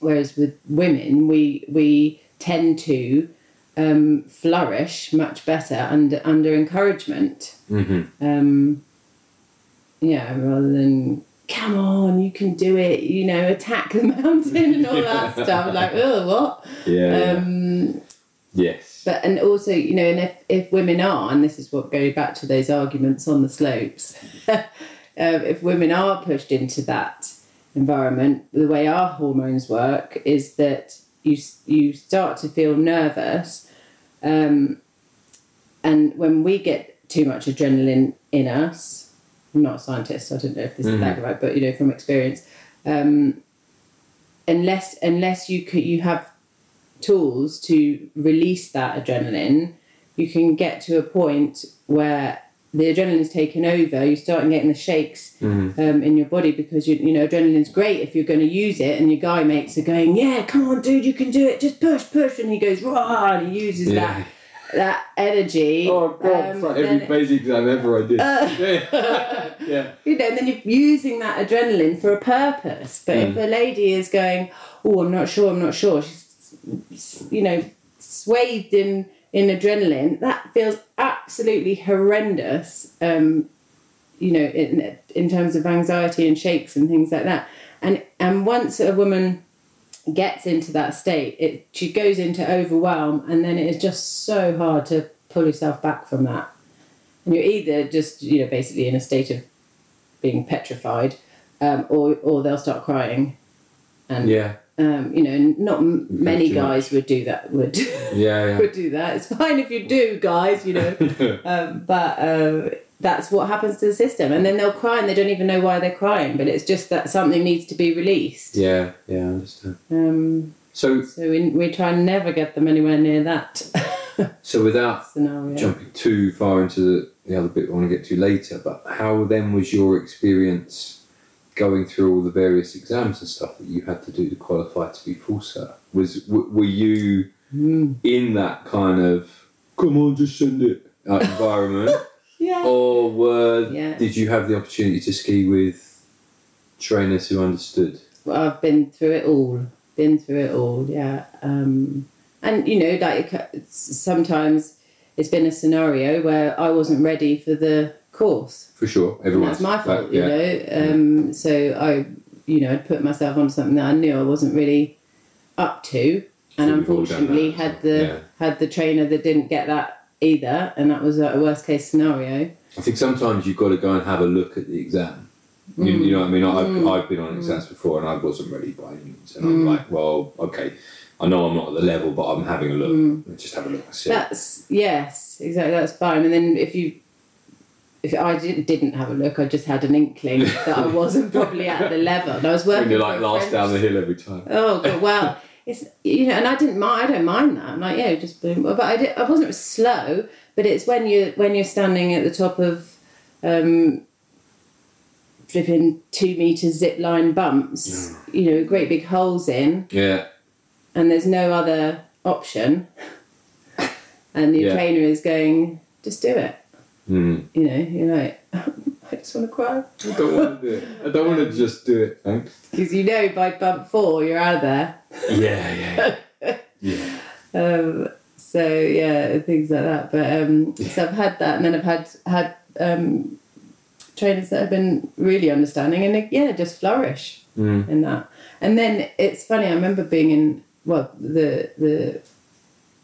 whereas with women, we we tend to um, flourish much better under under encouragement. Mhm. Um, yeah, rather than come on, you can do it. You know, attack the mountain and all that stuff. Like, oh, what? Yeah. Um, yes. but and also, you know, and if, if women are, and this is what go back to those arguments on the slopes, um, if women are pushed into that environment, the way our hormones work is that you you start to feel nervous, um, and when we get too much adrenaline in us, I'm not a scientist, so I don't know if this is that right, but you know from experience, um, unless unless you could you have tools to release that adrenaline, you can get to a point where the adrenaline's taken over. You start getting the shakes Mhm. um, in your body because you you know adrenaline's great if you're going to use it, and your guy mates are going, yeah, come on, dude, you can do it, just push, push, and he goes, rah, and he uses Yeah. that that energy. Oh god, um, it's like every then- Uh, basic exam ever I did. yeah. yeah. you know, and then you're using that adrenaline for a purpose. But Mm. if a lady is going, "Oh, I'm not sure, I'm not sure," she's, you know, swathed in in adrenaline, that feels absolutely horrendous. Um, you know, in in terms of anxiety and shakes and things like that. And and once a woman gets into that state, it she goes into overwhelm, and then it is just so hard to pull yourself back from that. And you're either just you know basically in a state of being petrified, um, or or they'll start crying, and Yeah. Um, you know not m- many guys would do that. Would Yeah. would do that. It's fine if you do, guys. You know, um, but uh, that's what happens to the system, and then they'll cry and they don't even know why they're crying. But it's just that something needs to be released. yeah. Yeah. I understand. Um, So so we, we try and never get them anywhere near that so without scenario. jumping too far into the, the other bit I want to get to later, but how then was your experience going through all the various exams and stuff that you had to do to qualify to be full cert? Was w- were you Mm. in that kind of come on, just send it uh, environment, Yeah. or were Yeah. did you have the opportunity to ski with trainers who understood? Well, I've been through it all. Been through it all, yeah. Um, and you know, like sometimes it's been a scenario where I wasn't ready for the course. For sure, everyone. everyone's that's my fault, that- you know. Um, so I, you know, I'd put myself on something that I knew I wasn't really up to, and So we've all done unfortunately had the yeah. had the trainer that didn't get that either, and that was a worst case scenario. I think sometimes you've got to go and have a look at the exam. You, you know what I mean? I've, Mm. I've been on exams before and I wasn't ready by any means. And Mm. I'm like, well, okay, I know I'm not at the level, but I'm having a look. Mm. Just have a look. That's yes, exactly. That's fine. And then if you, if I didn't, didn't have a look, I just had an inkling that I wasn't probably at the level. And I was working. when you're like last French- down the hill every time. Oh god, well, it's you know, and I didn't mind. I don't mind that. I'm like, yeah, just boom. But I did. I wasn't slow. But it's when you when you're standing at the top of, um, flipping two meter zip line bumps. You know, great big holes in, Yeah. and there's no other option. And your Yeah. trainer is going, just do it. Mm. You know, you're like, I just want to cry I don't want to do it. I don't want to just do it. Thanks. because you know by bump four you're out of there. Yeah, yeah. yeah. Um, so yeah, things like that. But um, so I've had that, and then I've had had um, trainers that have been really understanding, and yeah, just flourish Mm. in that. And then it's funny. I remember being in well the the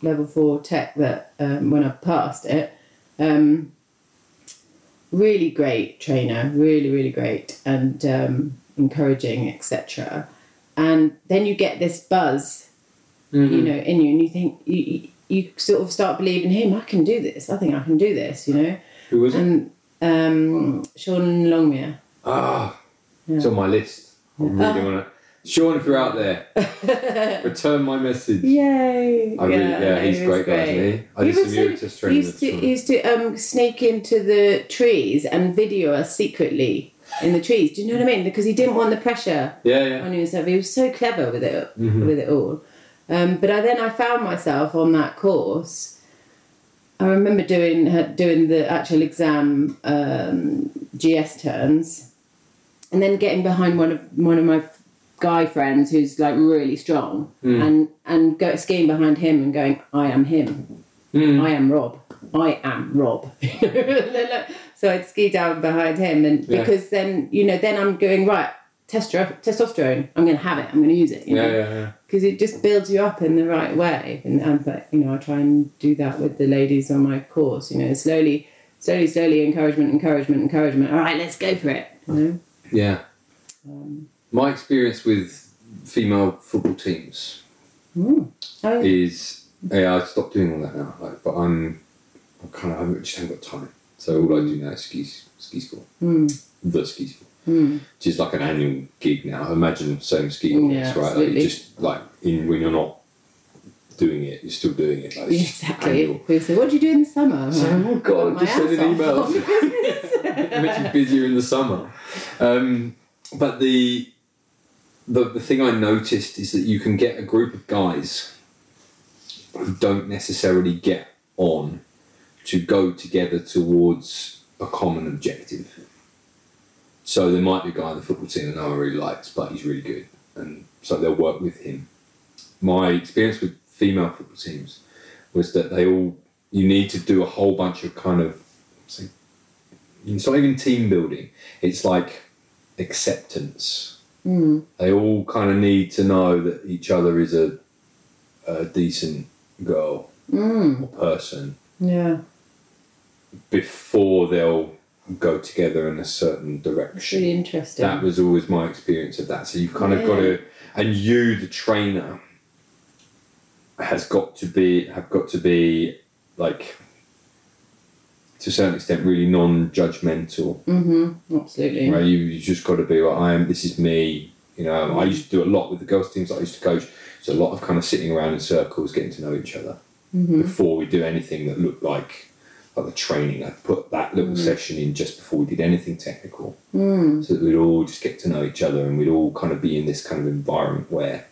level four tech that um, when I passed it. Um, really great trainer, really really great, and um, encouraging, etc. And then you get this buzz Mhm. you know, in you, and you think you, you sort of start believing him. I can do this. I think I can do this. You know, Who was it? um, Sean Longmere. Ah, Yeah. it's on my list. I'm really Ah. want to. Sean, if you're out there, return my message. Yay! I really, yeah, he's he great guy, isn't he? I He did some was He training used to, he used to um, sneak into the trees and video us secretly in the trees. Do you know what I mean? Because he didn't want the pressure Yeah, yeah. on himself. He was so clever with it, Mhm. with it all. Um, but I then I found myself on that course. I remember doing doing the actual exam um, GS turns, and then getting behind one of one of my guy friends who's like really strong, Mm. and and go skiing behind him and going, I am him. Mm. I am Rob. I am Rob. so I'd ski down behind him, and Yeah. because then you know, then I'm going right. Testosterone. I'm going to have it. I'm going to use it. You Yeah, know? yeah, yeah. because it just builds you up in the right way. And, and but, you know, I try and do that with the ladies on my course. You know, slowly, slowly, slowly, encouragement, encouragement, encouragement. All right, let's go for it. You know, Yeah. um, My experience with female football teams mm. oh, is yeah, I stopped doing all that now. Like, but I'm, I'm kind of I just haven't got time. So all I do now is ski ski school, mm, the ski school, mm. which is like an annual gig now. Imagine same ski Yeah, right? Like absolutely. you just like in when you're not doing it, you're still doing it. Like exactly. annual. People say, "What do you do in the summer?" So, oh Work god, my just send an email. it makes you busier in the summer. Um, but the, the the thing I noticed is that you can get a group of guys who don't necessarily get on to go together towards a common objective. So there might be a guy on the football team that no one really likes, but he's really good, and so they'll work with him. My experience with female football teams was that they all you need to do a whole bunch of kind of it's not even team building. It's like acceptance. Mm. They all kind of need to know that each other is a, a decent girl Mm. or person Yeah. before they'll go together in a certain direction. really interesting. That was always my experience of that. So you've kind of got to, and you, the trainer, has got to be have got to be like to a certain extent really non-judgmental. mm-hmm. Absolutely. Right, you, you just got to be like, I am. This is me. You know, I used to do a lot with the girls' teams that I used to coach. So a lot of kind of sitting around in circles, getting to know each other Mm-hmm. before we do anything that looked like like the training. I put that little session in just before we did anything technical, Mm. so that we'd all just get to know each other and we'd all kind of be in this kind of environment where,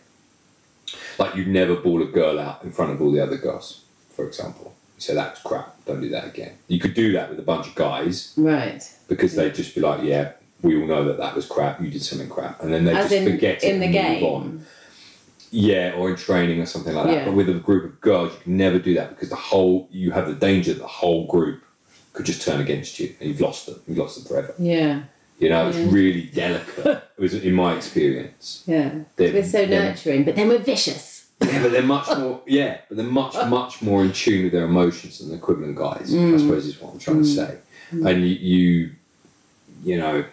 like, you'd never ball a girl out in front of all the other girls, for example. so that's crap. Don't do that again. You could do that with a bunch of guys Right. because they'd just be like, yeah, we all know that that was crap. You did something crap, and then they As just in forget it the and game. move on. Yeah, or in training or something like that. Yeah. But with a group of girls, you can never do that because the whole you have the danger that the whole group could just turn against you, and you've lost them. You've lost them forever. Yeah. You know, it's Yeah. really delicate. it was in my experience. Yeah. They're- We're so nurturing, but then we're vicious. Yeah, but they're much more. Yeah, but they're much much more in tune with their emotions than the equivalent guys. I Mm. suppose is what I'm trying to say. And you, you, you know,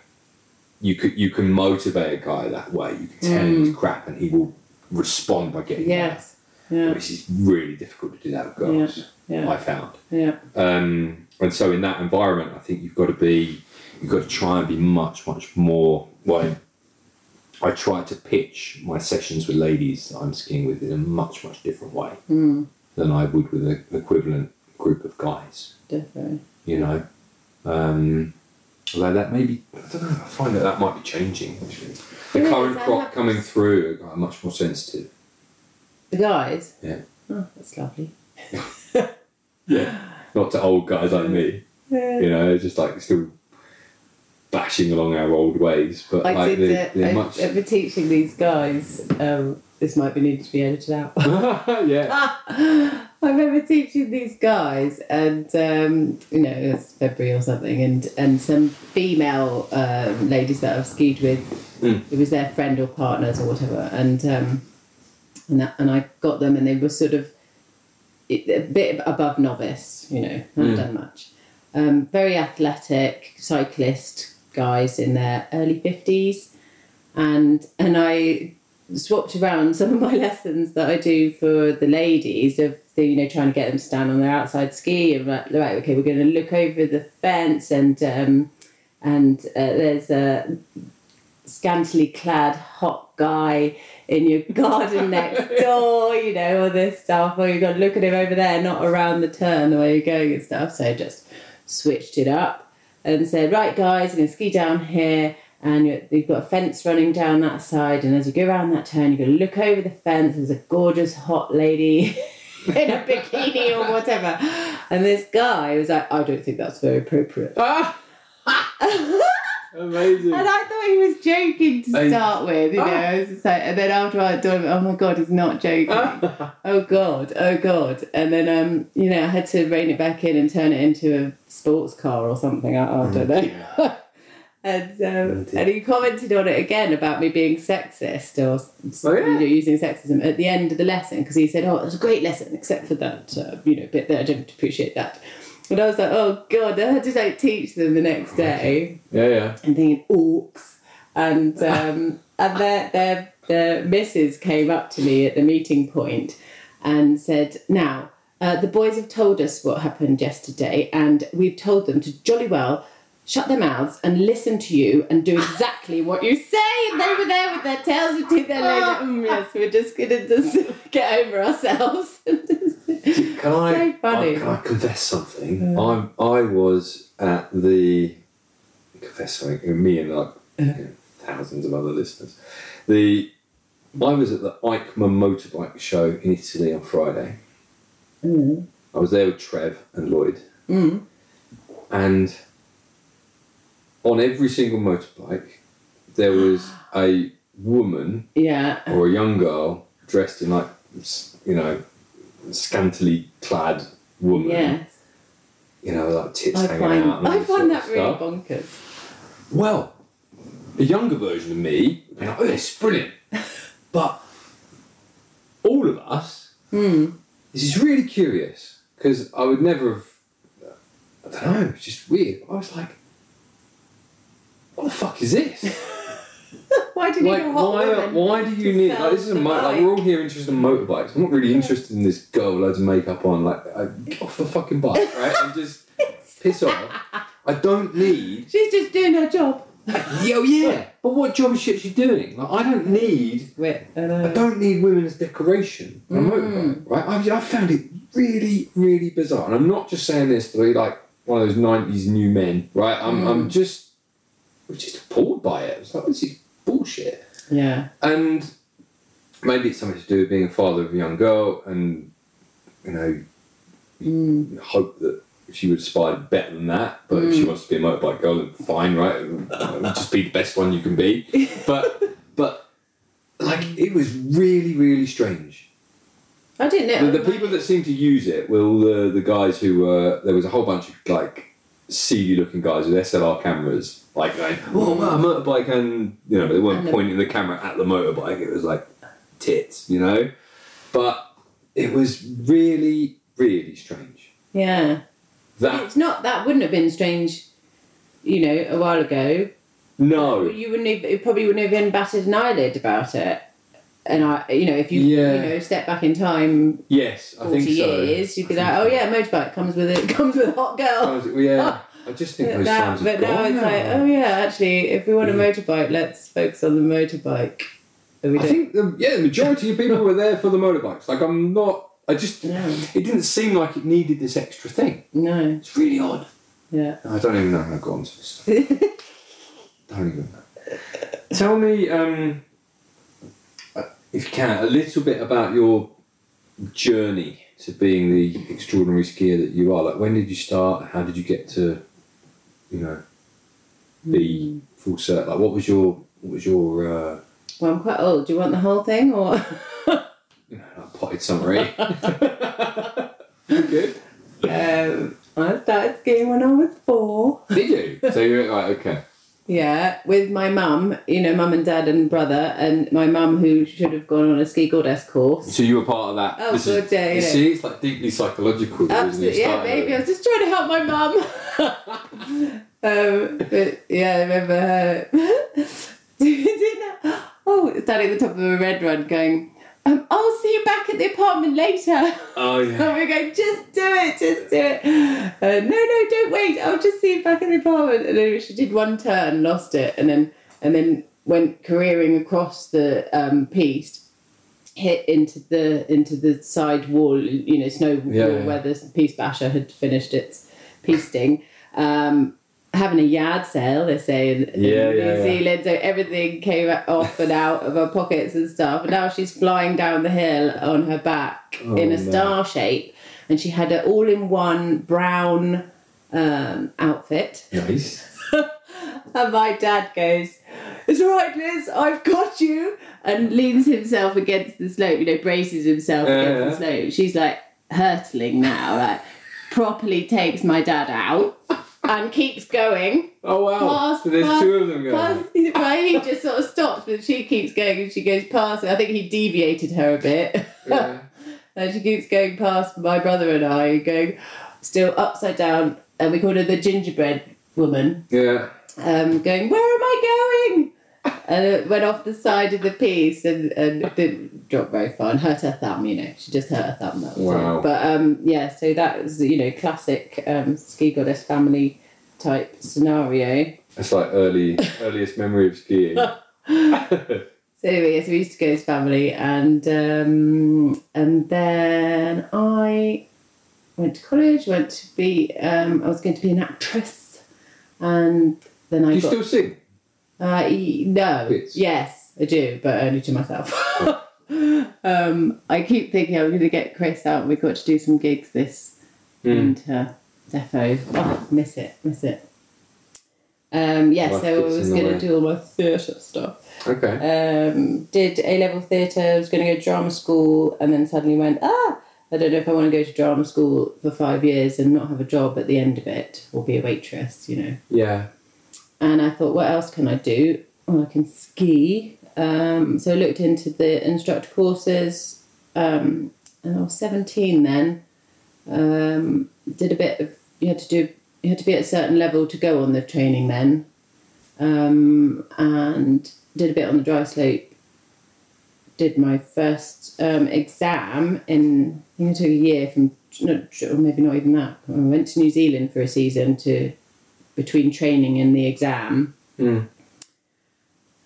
you could you can motivate a guy that way. You can tell him he's crap, and he will respond by getting Yes. mad. Yeah. Which is really difficult to do that with girls. Yeah. I found. Yeah. Um, and so in that environment, I think you've got to be, you've got to try and be much, much more. Well, I try to pitch my sessions with ladies that I'm skiing with in a much, much different way Mm. than I would with an equivalent group of guys. Definitely. You know, um, although that maybe I don't know. I find that that might be changing. Actually, the Yeah, current crop coming through are much more sensitive. The guys. Yeah. Oh, that's lovely. Yeah. Not to old guys like me. Yeah. You know, it's just like still bashing along our old ways, but I like did. they, uh, they're I, much. I've been teaching these guys. Um, this might be needed to be edited out. yeah. I remember teaching these guys, and um, you know, it was February or something, and and some female um, ladies that I've skied with, Mm. it was their friend or partners or whatever, and um, and that, and I got them, and they were sort of a bit above novice, you know, hadn't Mm. done much. Um, very athletic cyclist guys in their early fifties, and and I swapped around some of my lessons that I do for the ladies of the you know trying to get them to stand on their outside ski and right, right okay we're going to look over the fence and um, and uh, there's a scantily clad hot guy in your garden next door you know all this stuff. Or you've got to look at him over there not around the turn the way you're going and stuff. So I just switched it up and said right guys I'm going to ski down here and you- you've got a fence running down that side and as you go around that turn you're going to look over the fence there's a gorgeous hot lady in a bikini or whatever. And this guy was like i don't think that's very appropriate ah! Amazing. and I thought he was joking to I- start with, you know. Ah. it was just like, and then after I done, oh my god, he's not joking. oh god, oh god. And then um, you know, I had to rein it back in and turn it into a sports car or something. I, I don't know. and um, dear. and he commented on it again about me being sexist or Oh, yeah? you know, using sexism at the end of the lesson because he said, "Oh, it was a great lesson, except for that uh, you know bit that I didn't appreciate that." And I was like, "Oh God!" I had to like teach them the next day Yeah, yeah. and thinking orcs and um, and their their their missus came up to me at the meeting point and said now uh, the boys have told us what happened yesterday and we've told them to jolly well shut their mouths and listen to you and do exactly what you say and they were there with their tails between their legs like, mm, yes we're just gonna just get over ourselves Can I, So funny. I- can I confess something? I'm, I was at the confess something. Me and like you know, thousands of other listeners. The I was at the EICMA motorbike show in Italy on Friday, Mm. I was there with Trev and Lloyd, Mm. and on every single motorbike, there was a woman Yeah. or a young girl dressed in like, you know, scantily clad woman. Yes. You know, like tits I hanging find out. I find that really bonkers. Well, a younger version of me would be like, oh, this is brilliant. but all of us, Hmm. this is really curious because I would never have, I don't know, it's just weird. I was like, what the fuck is this? Why do you like, need a hot why, woman? why do you need, like, this is a mo- like, we're all here interested in motorbikes. I'm not really interested in this girl with loads of makeup on. Like, I, get off the fucking bike, right? And just piss off. I don't need She's just doing her job. yeah, oh, yeah. But what job is she actually doing? Like, I don't need. Wait, I don't need women as decoration on a Mm. motorbike, right? I, I found it really, really bizarre, and I'm not just saying this to be like one of those '90s new men, right? I'm, I'm just, I'm just appalled by it. It's like this is bullshit, Yeah. and maybe it's something to do with being a father of a young girl, and you know, Mm. hope that she would aspire better than that. But if she wants to be a motorbike girl, then fine, right? Just be the best one you can be. But but like it was really really strange. I didn't know. The, the people that seem to use it were all the the guys who were there was a whole bunch of like seedy looking guys with SLR cameras, like going, "Oh, wow, motorbike," and you know they weren't pointing the camera at the motorbike. It was like tits, you know. But it was really really strange. Yeah. That It's not. That wouldn't have been strange. You know, a while ago. no. You wouldn't have. You probably wouldn't have even batted an eyelid about it. And I, you know, if you, Yeah. you know, step back in time Yes, I forty think so. years, you'd be like, oh yeah, motorbike comes with it. Comes with a hot girl. was- yeah, I just think those now, times but now gone it's like, oh yeah, actually, if we want a Mm. motorbike, let's focus on the motorbike. I don't- think the yeah, the majority of people were there for the motorbikes. Like I'm not. I just No. it didn't seem like it needed this extra thing. no, It's really odd. yeah. I don't even know how I got onto this stuff. don't even know. Tell me, um, if you can, a little bit about your journey to being the extraordinary skier that you are. Like, when did you start? How did you get to, you know, be full cert? Like, what was your what was your uh, Well, I'm quite old. Do you want the whole thing or? you know, like potted summary? Good. um, I started skiing when I was four. Did you? So you're right. Okay. Yeah, with my mum, you know, mum and dad and brother, and my mum who should have gone on a ski goddess course. So you were part of that. Oh, this good is, day, You yeah. see, it's like deeply psychological. though, isn't it? Absolutely, yeah, maybe I was just trying to help my mum. um, but yeah, I remember her. Oh, standing at the top of a red run, going, um, "I'll see you back at the apartment later." Oh yeah. And we're going, just do it, just do it. Uh, no, no, don't wait. I'll just see you back at the apartment. And then she did one turn, lost it, and then and then went careering across the um, piste, hit into the into the side wall, you know, snow Yeah, wall yeah. where the piste basher had finished its pisting. Um, having a yard sale, they say in, in Yeah, New yeah, yeah. Zealand, so everything came off and out of her pockets and stuff. And now she's flying down the hill on her back Oh, in a no. star shape, and she had an all-in-one brown um, outfit. Nice. And my dad goes, "It's all right, Liz. I've got you," and leans himself against the slope. You know, braces himself Yeah, against the slope. She's like hurtling now, like properly takes my dad out and keeps going. Oh wow. Past- so there's past- two of them going. Past, well, he just sort of stops, but she keeps going and she goes past. I think he deviated her a bit. Yeah. and she keeps going past my brother and I, going still upside down. And we called her the gingerbread woman, Yeah. um, going, Where am I going? And it went off the side of the piste and, and it didn't drop very far and hurt her thumb, you know. She just hurt her thumb. That was Wow. all. But um, yeah, so that was, you know, classic um, ski goddess family type scenario. It's like early earliest memory of skiing. So anyway, yes, we used to go as family, and um, and then I went to college. Went to be. Um, I was going to be an actress, and then I Do you got. still sing? Uh, no. Bits? Yes, I do, but only to myself. um, I keep thinking I'm going to get Chris out. We've got to do some gigs this Mm. Winter defo. Oh, miss it, miss it. Um, yeah, Life so I was going to do all my theatre stuff. Okay. Um, did A level theatre, was going to go to drama school, and then suddenly went, ah, I don't know if I want to go to drama school for five years and not have a job at the end of it, or be a waitress, you know. Yeah. And I thought, what else can I do? Well, I can ski. Um, so I looked into the instructor courses, um, and I was 17 then. Um, did a bit of, you had to do, you had to be at a certain level to go on the training then. Um, and did a bit on the dry slope. Did my first um, exam in, I think it took a year from, maybe not even that. I went to New Zealand for a season to between training and the exam. Mm.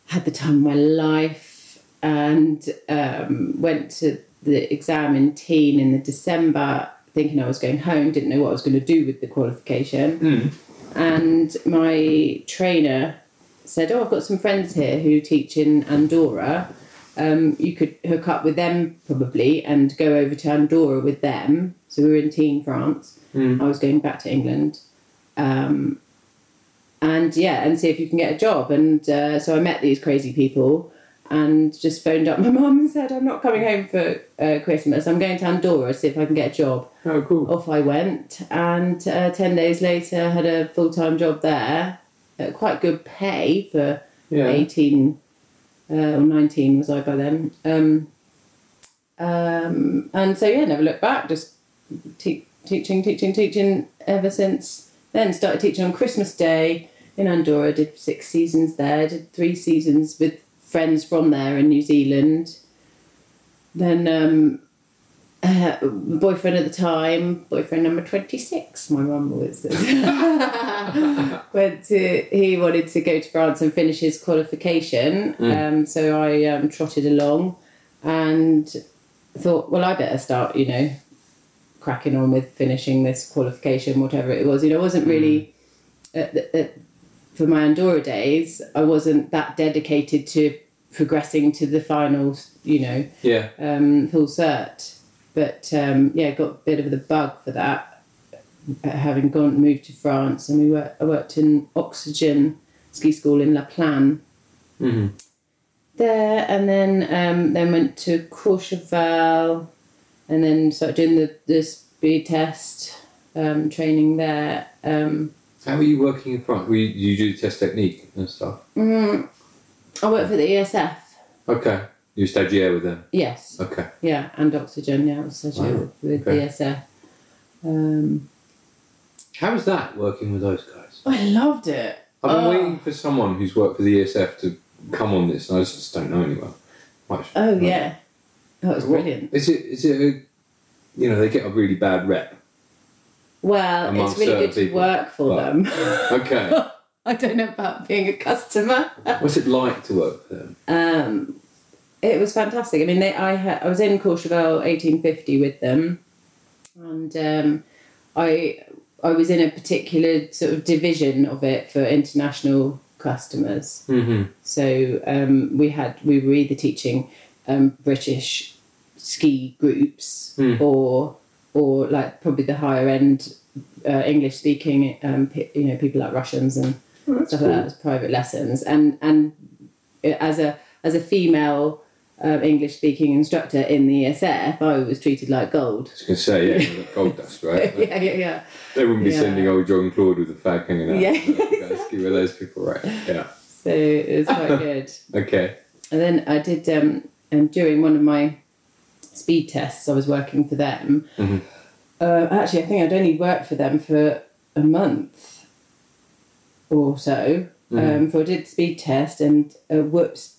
Had the time of my life and um, went to the exam in Tignes in the December, thinking I was going home, didn't know what I was going to do with the qualification. Mm. And my trainer said, Oh, I've got some friends here who teach in Andorra. Um, you could hook up with them probably and go over to Andorra with them. So we were in Tignes France. Mm. I was going back to England. Um, and yeah, and see if you can get a job. And uh, so I met these crazy people and just phoned up my mum and said, I'm not coming home for uh, Christmas. I'm going to Andorra to see if I can get a job. Oh, cool. Off I went, and uh, 10 days later, had a full time job there. At quite good pay for Yeah. 18 uh, or 19 was I by then. Um, um, and so, yeah, never looked back, just te- teaching, teaching, teaching ever since then. Started teaching on Christmas Day in Andorra, did six seasons there, did three seasons with friends from there in New Zealand. Then, um, uh, boyfriend at the time, boyfriend number 26, my mum always says. Went to, he wanted to go to France and finish his qualification. Um, so I um, trotted along and thought, well, I better start, you know, cracking on with finishing this qualification, whatever it was. You know, I wasn't really, at, at, for my Andorra days, I wasn't that dedicated to progressing to the finals, you know Yeah. um, full cert. But um, yeah, got a bit of the bug for that, uh, having gone moved to France, and we were I worked in Oxygen ski school in La Plagne Mm-hmm. there, and then um, then went to Courchevel, and then started doing the the speed test um, training there. Um, How were you working in France? Were you, you do test technique and stuff? mm, I worked for the ESF. Okay. You were stagiaire with them? Yes. Okay. Yeah, and Oxygen. Yeah, I was stagiaire Wow, with, okay. ESF. Um, How was that working with those guys? I loved it. I've been Oh. waiting for someone who's worked for the ESF to come on this, and I just don't know anyone. Much. Oh yeah, that was What- brilliant. Is it? Is it? A, you know, they get a really bad rep. Well, it's really good to work for But- them. Okay. I don't know about being a customer. What's it like to work for them? Um, it was fantastic. I mean, they, I had, I was in Courchevel 1850 with them, and um, I I was in a particular sort of division of it for international customers. Mm-hmm. So um, we had we were either teaching um, British ski groups Hmm. or or like probably the higher end uh, English speaking um, pe- you know people like Russians and stuff like that as private lessons and and as a as a female um, English speaking instructor in the ESF I was treated like gold. I was going to say, yeah, gold dust, right? yeah, yeah, yeah. They wouldn't be Yeah. sending old John Claude with a fag hanging out. Yeah, You guys ski with those people, right? Yeah. So it was quite good. Okay. And then I did, um, and during one of my speed tests, I was working for them. Mhm. Uh, actually, I think I'd only worked for them for a month or so. Mhm. Um, I did speed test and uh, whoops,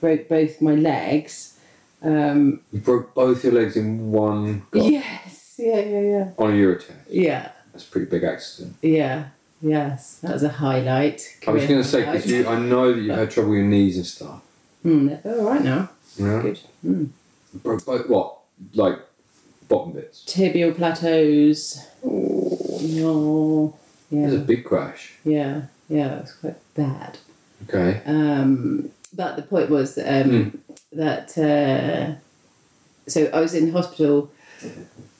broke both my legs. Um, You broke both your legs in one go yes, yeah, yeah, yeah. on a Eurotest. Yeah, That's a pretty big accident. yeah, yes. That was a highlight. I was going to say, because I know that you've had trouble with your knees and stuff. Hmm, they're all right now. You know? Good. You broke both, what? Like, bottom bits? Tibial plateaus. Oh, No. Yeah. It was a big crash. Yeah. Yeah. It was quite bad. Okay. Um, but the point was um, that uh, so I was in hospital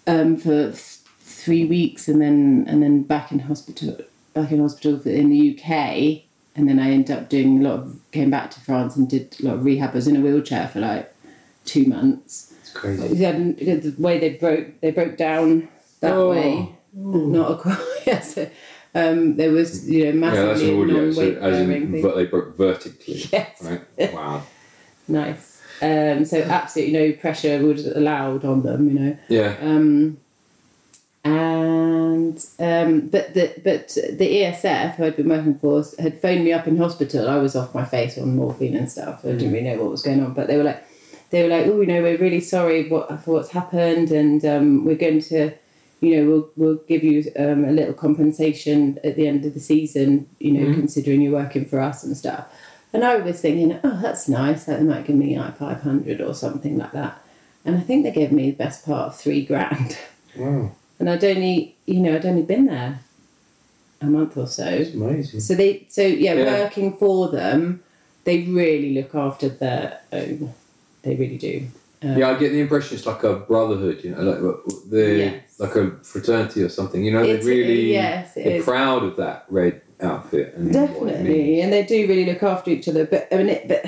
um, for th- three weeks, and then and then back in hospital, back in hospital for- in the UK, and then I ended up doing a lot of came back to France and did a lot of rehab. I was in a wheelchair for like two months. It's crazy. Yeah, the way they broke they broke down that Oh. way, not a yeah. So, um, there was you know massively Yeah, that's massively an audio. So, as in, bearing but they broke vertically. Yes. Right. Wow. Nice. Um, so absolutely no pressure was allowed on them, you know. Yeah. Um, and um, but the but the ESF who I'd been working for had phoned me up in hospital. I was off my face on morphine and stuff. I didn't really know what was going on, but they were like, they were like, oh, you know, we're really sorry what for what's happened, and um, we're going to, you know, we'll we'll give you um, a little compensation at the end of the season. You know, considering you're working for us and stuff. And I was thinking, oh, that's nice. Like they might give me like five hundred or something like that. And I think they gave me the best part of three grand. Wow. And I'd only, you know, I'd only been there a month or so. It's amazing. So they, so yeah, Yeah. working for them, they really look after their own. They really do. Um, Yeah, I get the impression it's like a brotherhood, you know, like the Yes. like a fraternity or something. You know, It- they're really yes, they're is. proud of that red outfit and Definitely, and they do really look after each other. But I mean, it, but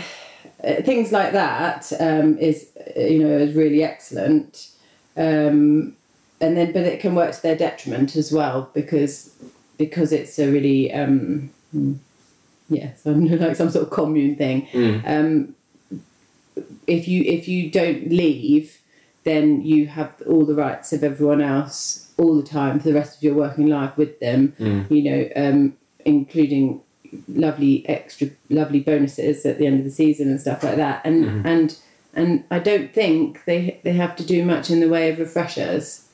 uh, things like that um, is uh, you know is really excellent. Um, and then, but it can work to their detriment as well because because it's a really um, hmm, yeah, so like some sort of commune thing. Mm. Um, if you if you don't leave, then you have all the rights of everyone else all the time for the rest of your working life with them. Mm. You know, um, including lovely extra lovely bonuses at the end of the season and stuff like that. And Mm-hmm. and and I don't think they they have to do much in the way of refreshers.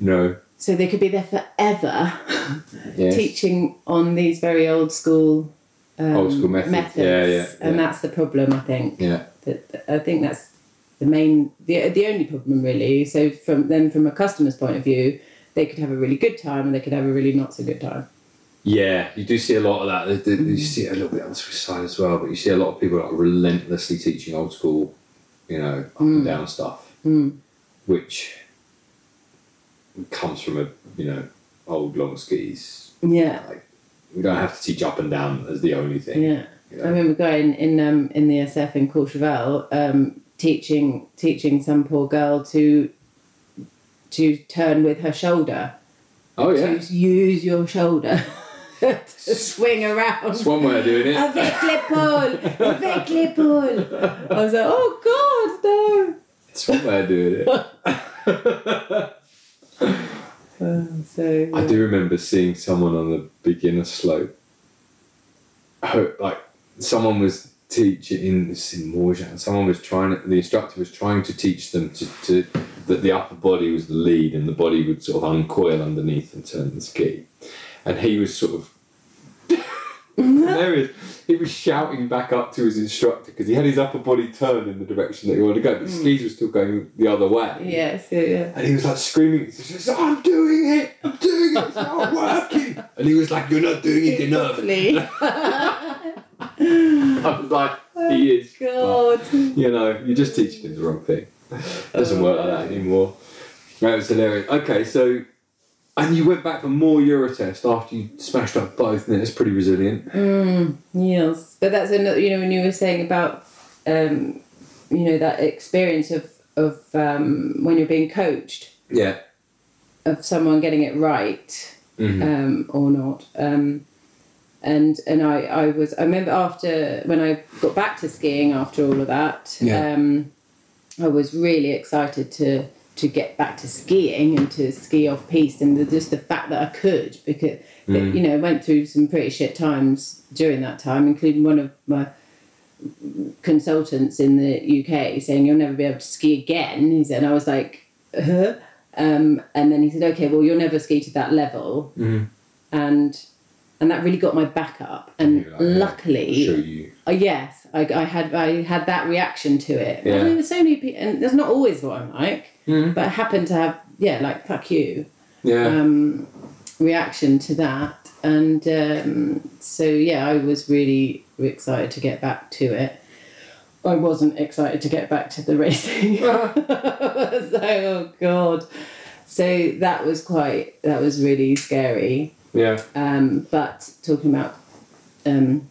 No. So they could be there forever, Yes. teaching on these very old school. Um, Old school methods. Yeah, yeah, and yeah. that's the problem. I think Yeah. that I think that's the main the the only problem really. So from then from a customer's point of view, they could have a really good time and they could have a really not so good time. Yeah, you do see a lot of that. Mm. You see it a little bit on the Swiss side as well, but you see a lot of people like relentlessly teaching old school, you know, up and down stuff, Mm. which comes from a you know old long skis. Yeah, Like we don't have to teach up and down as the only thing. yeah. you I remember going in um in the ESF in Courchevel, um, teaching teaching some poor girl to to turn with her shoulder. Oh yeah, To use your shoulder to swing around. that's one way of doing it. Avec l'épaule, avec l'épaule. I was like, oh God, no. It's one way of doing it. So I do remember seeing someone on the beginner slope. Like someone was teaching in this in someone was trying. The instructor was trying to teach them to, to that the upper body was the lead, and the body would sort of uncoil underneath and turn the ski. And he was sort of hilarious. He was shouting back up to his instructor because he had his upper body turned in the direction that he wanted to go, but mm. skis were still going the other way. Yes, yeah, yeah. And he was like screaming, he says, I'm doing it, I'm doing it, it's not working. And he was like, You're not doing it enough. I was like, oh He is. God. You know, you're just teaching him the wrong thing. It doesn't work like that anymore. That was hilarious. Okay, so, and you went back for more Eurotest after you smashed up both, and it's pretty resilient. Mm, yes, but that's another. You know, when you were saying about, um, you know, that experience of of um, when you're being coached Yeah. of someone getting it right Mhm. um, or not. Um, and and I, I was I remember after when I got back to skiing after all of that, Yeah. um, I was really excited to to get back to skiing and to ski off piste and the, just the fact that I could because Mm. you know I went through some pretty shit times during that time, including one of my consultants in the UK saying you'll never be able to ski again. He said, and I was like, huh? Um, and then he said, okay, well you'll never ski to that level, Mhm. and and that really got my back up. And like, luckily, uh, yes, I, I had I had that reaction to it. Yeah. I mean, there's so many people, and that's not always what I'm like, Mhm. but I happen to have yeah, like fuck you Yeah. um, reaction to that. And um, so, yeah, I was really excited to get back to it. I wasn't excited to get back to the racing. so, oh God. so that was quite that was really scary. Yeah. Um, but talking about um,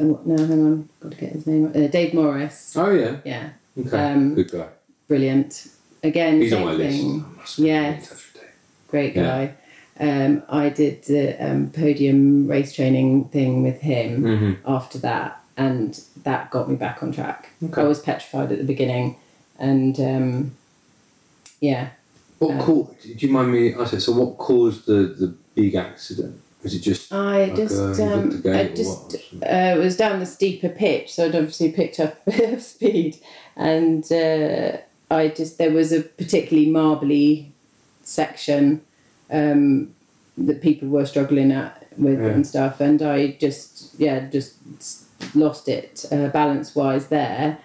oh, what- no, hang on, got to get his name. Uh, Dave Morris. Oh yeah. Yeah, Okay. Um, Good guy. Brilliant. Again, He's on same my thing. I must get in Yes. touch with Dave. Great Yeah. guy. Um, I did the um, podium race training thing with him Mhm. after that, and that got me back on track. Okay. I was petrified at the beginning, and um, yeah, What Um, caused? Do you mind me asking? So, what caused the the big accident? Was it just I like, just uh, um, I just uh, it was down the steeper pitch, so I'd obviously picked up a bit of speed, and uh, I just there was a particularly marbly section um, that people were struggling at with Yeah. and stuff, and I just yeah just lost it uh, balance wise there.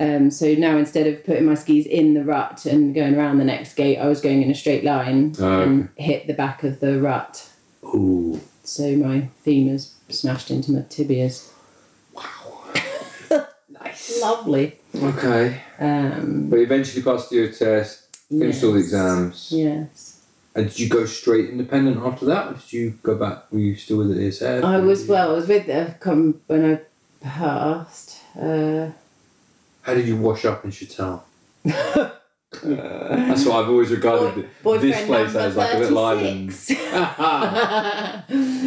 Um, so now instead of putting my skis in the rut and going around the next gate, I was going in a straight line Oh, and hit the back of the rut. Ooh. So my femurs smashed into my tibias. Wow. nice. Lovely. Okay. Um, But eventually passed your test, finished all the exams. Yes. And did you go straight independent after that, or did you go back? Were you still with the ESF? I was well. I was with the com when I passed. Uh, How did you wash up in Chatel? That's what I've always regarded boy- this place as like a little island. I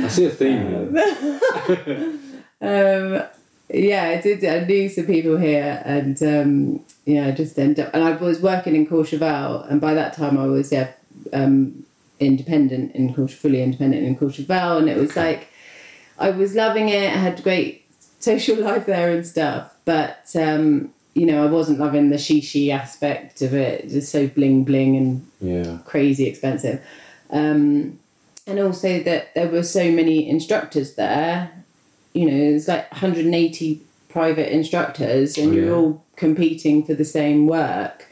see a theme. here. um, yeah, I did. I knew some people here, and um, yeah, I just ended up. And I was working in Courchevel, and by that time I was yeah, um, independent in Courche, fully independent in Courchevel, and it was like I was loving it. I had great social life there and stuff, but um, you know, I wasn't loving the shishi aspect of it. Just so bling bling and Yeah. crazy expensive. Um, and also that there were so many instructors there. You know, there's like 180 private instructors, and Oh, you're all competing for the same work.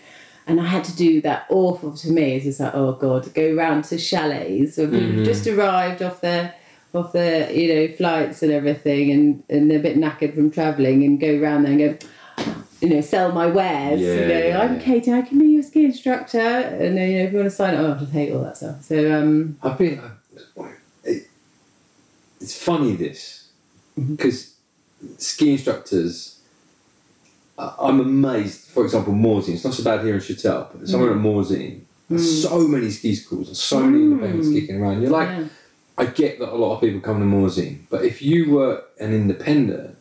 And I had to do that awful to me. It's just like, oh god, go round to chalets where people Mhm. just arrived off their off their you know flights and everything, and and they're a bit knackered from travelling, and go round there and go. You know, sell my wares. Yeah, you know, yeah, I'm yeah. Katie. I can be your ski instructor, and then, you know, if you want to sign up, oh, I hate all that stuff. So, um, I've been. It, it's funny this Mm-hmm. Because ski instructors. I'm amazed. For example, Morzine. It's not so bad here in Chatel, but somewhere Mm. at Morzine, there's so many ski schools and so many independents Mm. kicking around. You're like, yeah. I get that a lot of people come to Morzine, but if you were an independent,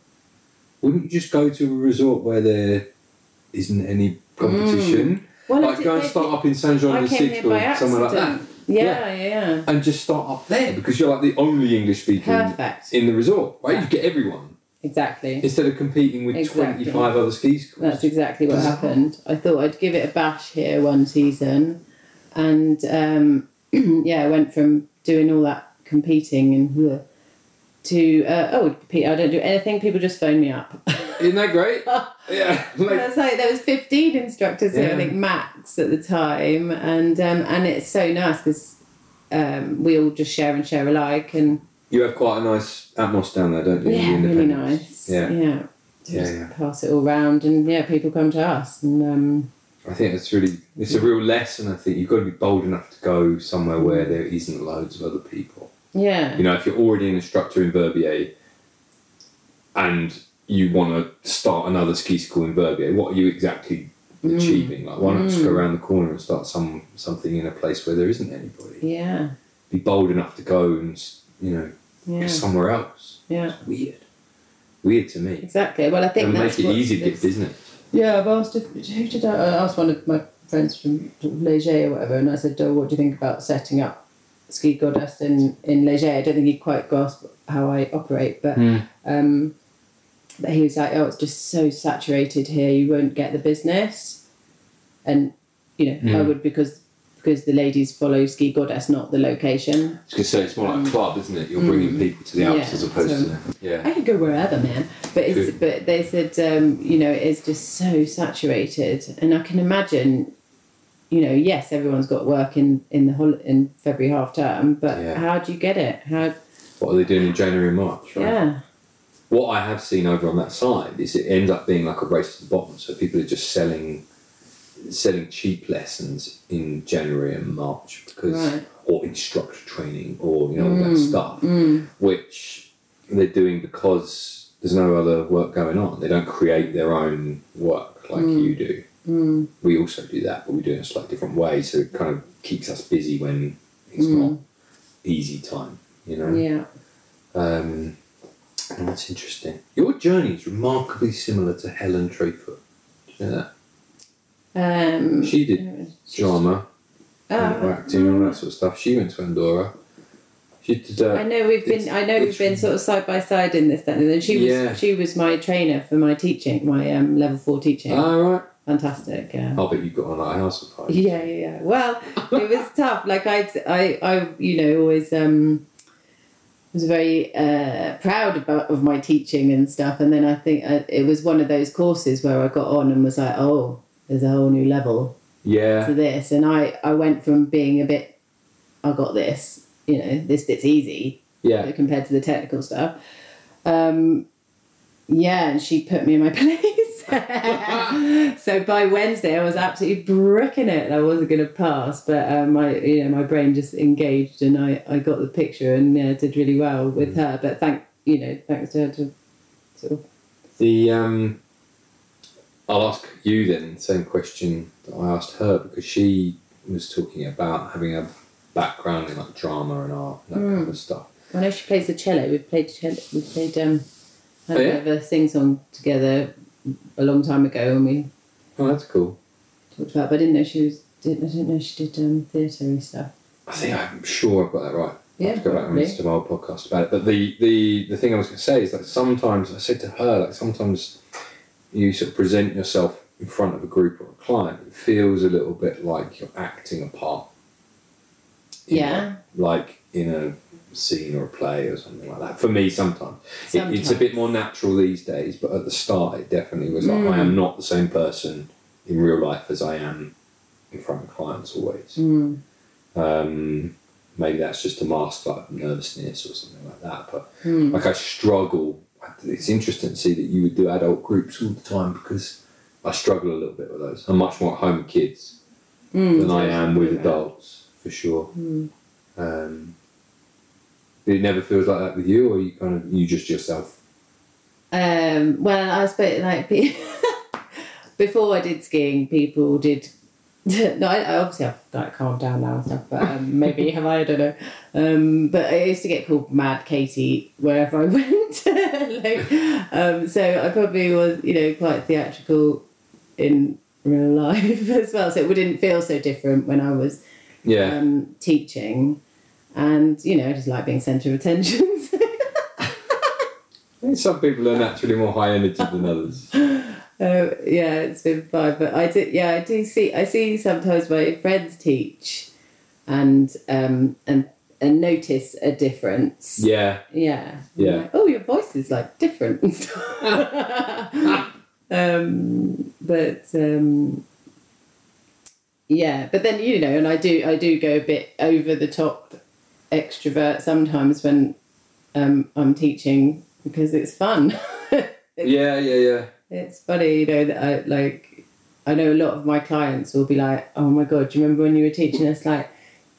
wouldn't you just go to a resort where there isn't any competition? well, I like go and start up in Saint Jean de came here Sixte by or somewhere like that. Yeah, yeah, yeah. and just start up there because you're like the only English speaker Perfect. in the resort, right? Yeah. You get everyone Exactly. instead of competing with Exactly. 25 other ski schools. That's exactly what happened. I thought I'd give it a bash here one season, and um, yeah, I went from doing all that competing and to uh, oh, Pete, I don't do anything. People just phone me up. Isn't that great? yeah. Like, was like there was fifteen instructors here, I think max at the time, and um, and it's so nice because um, we all just share and share alike, and you have quite a nice atmos down there, don't you? yeah, really nice. Yeah. yeah. Yeah, Just yeah. pass it all round, and yeah, people come to us, and um, I think it's really it's a real lesson. I think you've got to be bold enough to go somewhere where there isn't loads of other people. Yeah, You know, if you're already an instructor in Verbier and you want to start another ski school in Verbier, what are you exactly Mm. achieving? Like, why not just go around the corner and start some something in a place where there isn't anybody? yeah, Be bold enough to go and you know yeah, somewhere else. yeah. It's weird, weird to me. Exactly. Well, I think It'll that's make it easy to get business. Yeah, I've asked if, who did I, I asked one of my friends from Les Gets or whatever, and I said, oh, "What do you think about setting up Ski Goddess in in Les Gets?" I don't think he quite grasped how I operate, but Hmm. um, but he was like, "Oh, it's just so saturated here. You won't get the business," and you know, I Mm. would because because the ladies follow Ski Goddess, not the location. I was say it's more like a club, isn't it? You're bringing people to the Alps Mm. Yeah, as opposed so- to yeah. I could go wherever, man. But it's Good. but they said um, you know it's just so saturated, and I can imagine, you know, yes, everyone's got work in in the hol- in February half term, but Yeah. how do you get it? How What are they doing in January and March? Right? yeah what I have seen over on that side is it ends up being like a race to the bottom. So people are just selling selling cheap lessons in January and March because Right. or instructor training or you know all that Mm, stuff, mm, which they're doing because there's no other work going on. They don't create their own work like Mm. you do. Mm, We also do that, but we do it in a slightly different way. So it kind of keeps us busy when it's Mm. not easy time. You know. yeah. Um, and that's interesting. Your journey is remarkably similar to Helen Trefoot. Do you know that? Um, She did drama, and Oh, acting, and all that sort of stuff. She went to Andorra. She did. Uh, I know we've been. I know we've been sort of side by side in this. Then, and then she was. Yeah. She was my trainer for my teaching, my um, level four teaching. Ah, right. Fantastic. Yeah. I'll bet you got on that house of. Yeah, yeah, yeah. Well, it was tough. Like I, I, I, you know, always um, was very uh, proud about of my teaching and stuff. And then I think uh it was one of those courses where I got on and was like, oh, there's a whole new level Yeah. to this. And I, I went from being a bit, I got this, you know, this bit's easy Yeah. compared to the technical stuff. Um, yeah, and she put me in my place. so by Wednesday, I was absolutely bricking it. I wasn't going to pass, but um, my you know my brain just engaged, and I, I got the picture and yeah, did really well with her. But thank you know thanks to her to sort of The um, I'll ask you then the same question that I asked her because she was talking about having a background in like drama and art and that Hmm. kind of stuff. I know she plays the cello. We've played cello. We played um, had Oh, yeah? a sing song together a long time ago, and we Oh, that's cool. talked about. But I didn't know she was. Didn't, I didn't know she did um, theatre and stuff. I think I'm sure I've got that right. Yeah, Yeah, have to go back and listen to my old podcast about it. But the, the, the thing I was going to say is that sometimes I said to her like sometimes you sort of present yourself in front of a group or a client. It feels a little bit like you're acting a part. Yeah. know, like in a scene or a play or something like that. For me, sometimes, It, it's a bit more natural these days. But at the start, it definitely was like I Mm. am not the same person in real life as I am in front of clients always. Mm. Um, maybe that's just a mask like nervousness or something like that. But Mm. like I struggle. It's interesting to see that you would do adult groups all the time because I struggle a little bit with those. I'm much more at home with kids Mm. than I am with adults for sure. Mm. Um, it never feels like that with you, or you kind of you just yourself. Um, well, I suppose like before I did skiing, people did. No, I, I obviously I've like calmed down now and stuff, but um, maybe have I? I don't know. Um, but I used to get called Mad Katie wherever I went. like, um, so I probably was, you know, quite theatrical in real life as well. So it wouldn't feel so different when I was Yeah, um, teaching, and you know, I just like being centre of attention. Some people are naturally more high energy than others. Oh yeah, it's been fun. But I do, yeah, I do see. I see sometimes my friends teach, and um and and notice a difference. Yeah, Yeah. Yeah. Like, oh, your voice is like different. um, but um, yeah, but then you know, and I do, I do go a bit over the top extrovert sometimes when um, I'm teaching because it's fun. yeah, yeah, yeah. It's funny, you know, that I like. I know a lot of my clients will be like, "Oh my god, do you remember when you were teaching us like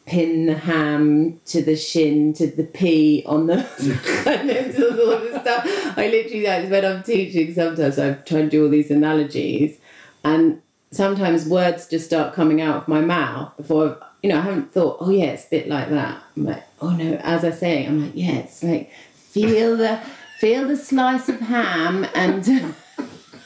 pin the ham to the shin to the P on the and all this stuff?" I literally like when I'm teaching. Sometimes I try and do all these analogies, and sometimes words just start coming out of my mouth before you know I haven't thought. Oh yeah, it's a bit like that. I'm like, oh no. As I say, I'm like, yeah, it's like feel the feel the slice of ham and.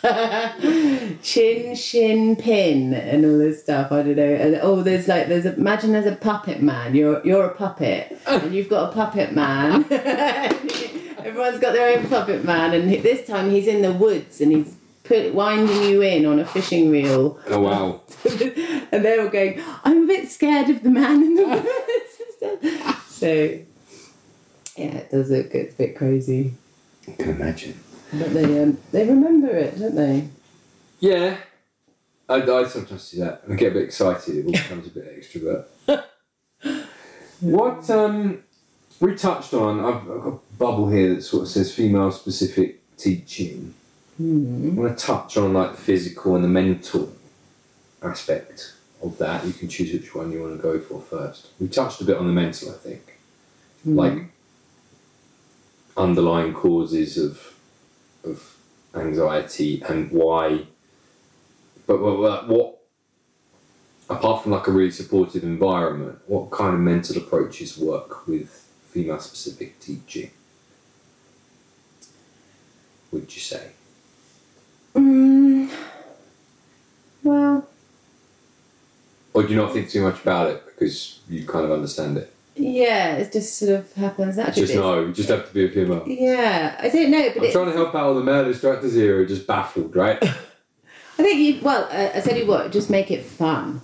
chin shin pin and all this stuff i don't know and oh there's like there's a, imagine there's a puppet man you're you're a puppet and you've got a puppet man everyone's got their own puppet man and this time he's in the woods and he's put winding you in on a fishing reel Oh wow. and they're all going i'm a bit scared of the man in the woods so yeah it does look it's a bit crazy I can imagine. but they um, they remember it don't they Yeah. I, I sometimes do that and get a bit excited. It all becomes a bit extrovert. what um, we touched on, I've, I've got a bubble here that sort of says female specific teaching. Hmm. I want to touch on like the physical and the mental aspect of that, you can choose which one you want to go for first. We touched a bit on the mental, I think, like underlying causes of of anxiety and why. But what, what, what apart from like a really supportive environment, what kind of mental approaches work with female specific teaching? Would you say? Mm, well, Or do you not think too much about it because you kind of understand it? yeah, it just sort of happens naturally. Just know, you just have to be a female. Yeah, I don't know, but I'm trying to help out all the male instructors here who are just baffled, right? I think you. Well, uh, I tell you what, just make it fun.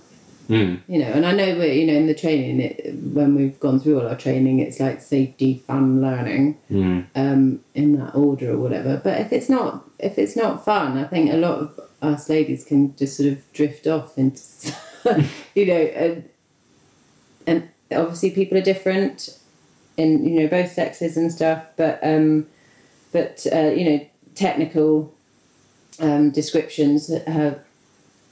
Mm. You know, and I know we're you know in the training it, when we've gone through all our training, it's like safety, fun, learning, Mm. um, in that order or whatever. But if it's not if it's not fun, I think a lot of us ladies can just sort of drift off into, you know, and and obviously people are different in you know both sexes and stuff, but um, but uh, you know technical um, descriptions have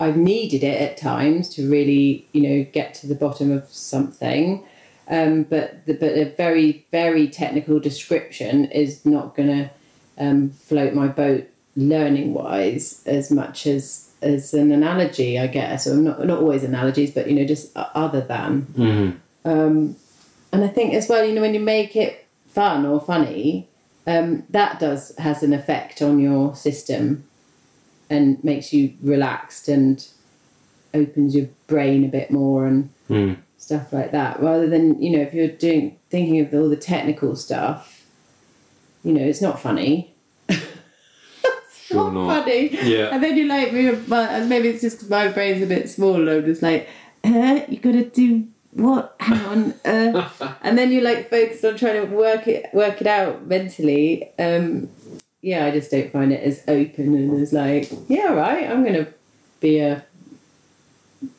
I've needed it at times to really you know get to the bottom of something. Um, but the, but a very very technical description is not going to um, float my boat learning wise as much as as an analogy I guess or not not always analogies but you know just other than Mm. um, and I think as well, you know, when you make it fun or funny, um, that does has an effect on your system, and makes you relaxed and opens your brain a bit more and Mm. stuff like that. Rather than you know, if you're doing thinking of all the technical stuff, you know, it's not funny. it's Sure not, not. funny. Yeah. And then you're like, maybe it's just 'cause my brain's a bit small. I'm just like, uh, you gotta do what? Hang on. Uh, and then you like focus on trying to work it work it out mentally. Um, yeah, I just don't find it as open and as like, yeah, right, I'm gonna be a